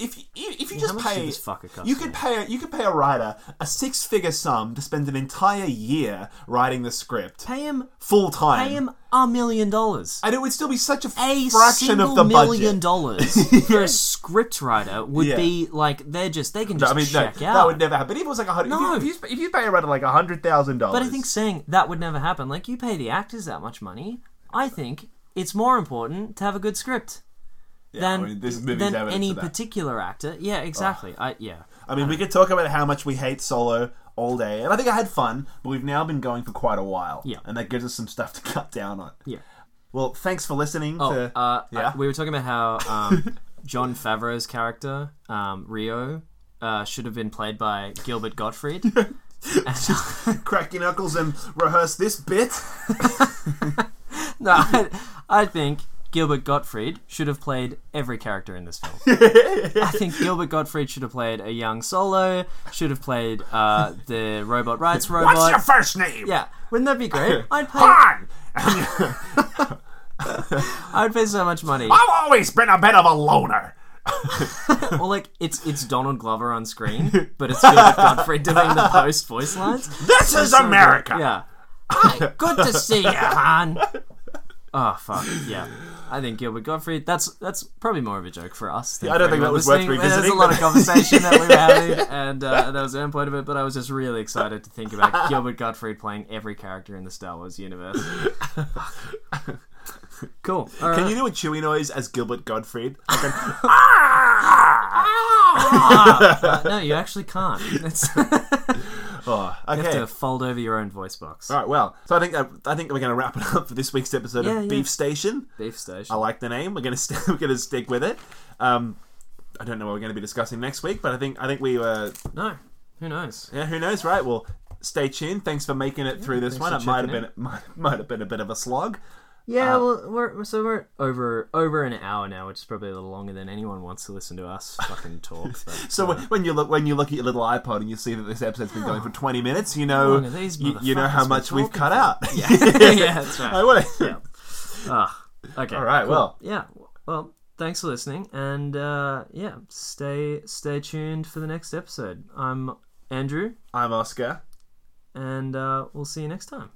if you, if you just pay, this fucker cost you could pay you could pay a writer a six figure sum to spend an entire year writing the script Pay him, full time, pay him a million dollars. and it would still be such a, A fraction of the million budget. dollars [laughs] for a scriptwriter would Yeah. be like they're just they can No, just I mean, no, check out. that would never happen. If it was like a hundred, No. if, you, if, you, if you pay a writer like a hundred thousand dollars, But I think saying that would never happen. Like you pay the actors that much money, I think it's more important to have a good script than I mean, this movie's than any particular actor. Yeah, exactly. I yeah. I mean, we could talk about how much we hate Solo all day, and I think I had fun, but we've now been going for quite a while, Yeah. and that gives us some stuff to [laughs] cut down on. Yeah. Well, thanks for listening. Oh, to, uh, yeah? uh, we were talking about how um, [laughs] Jon Favreau's character um, Rio uh, should have been played by Gilbert Gottfried. [laughs] And- crack your knuckles and rehearse this bit. no, I, I think Gilbert Gottfried should have played every character in this film. [laughs] I think Gilbert Gottfried should have played a young Solo. Should have played uh, the robot rights [laughs] robot. What's your first name? Yeah, wouldn't that be great? [laughs] I'd pay. Han! I'd pay so much money. I've always been a bit of a loner. well, like it's it's Donald Glover on screen, but it's Gilbert Gottfried doing the post voice lines. This is So good. America. Yeah. Hi, good to see you, Han. Oh fuck yeah. I think Gilbert Gottfried. That's that's probably more of a joke for us. than I don't think that was worth listening. There's a lot of conversation that we were having, [laughs] and uh, that was the end point of it. But I was just really excited to think about Gilbert Gottfried playing every character in the Star Wars universe. [laughs] Cool. Can you do a Chewie noise as Gilbert Gottfried? Like an, Uh, [laughs] no, you actually can't. Oh, okay. have to fold over your own voice box. All right. Well, so I think uh, I think we're going to wrap it up for this week's episode Yeah, of yeah. Beef Station. Beef station. I like the name. We're going [laughs] to st- we're going to stick with it. Um, I don't know what we're going to be discussing next week, but I think I think we were. No, who knows? Yeah, who knows, right? Well, stay tuned. Thanks for making it through this one. It might have been [laughs] might, might have been a bit of a slog. Yeah, Uh, well, we're so we're over over an hour now, which is probably a little longer than anyone wants to listen to us fucking talk. [laughs] But, So uh, when- you look when you look at your little iPod and you see that this episode's been going for twenty minutes, you know you, you know how much we've cut out. [laughs] yeah, [laughs] yeah, that's right. I yeah. Ah, okay. All right, cool. well. yeah. Well, thanks for listening, and uh, yeah, stay stay tuned for the next episode. I'm Andrew, I'm Oscar. and uh, we'll see you next time.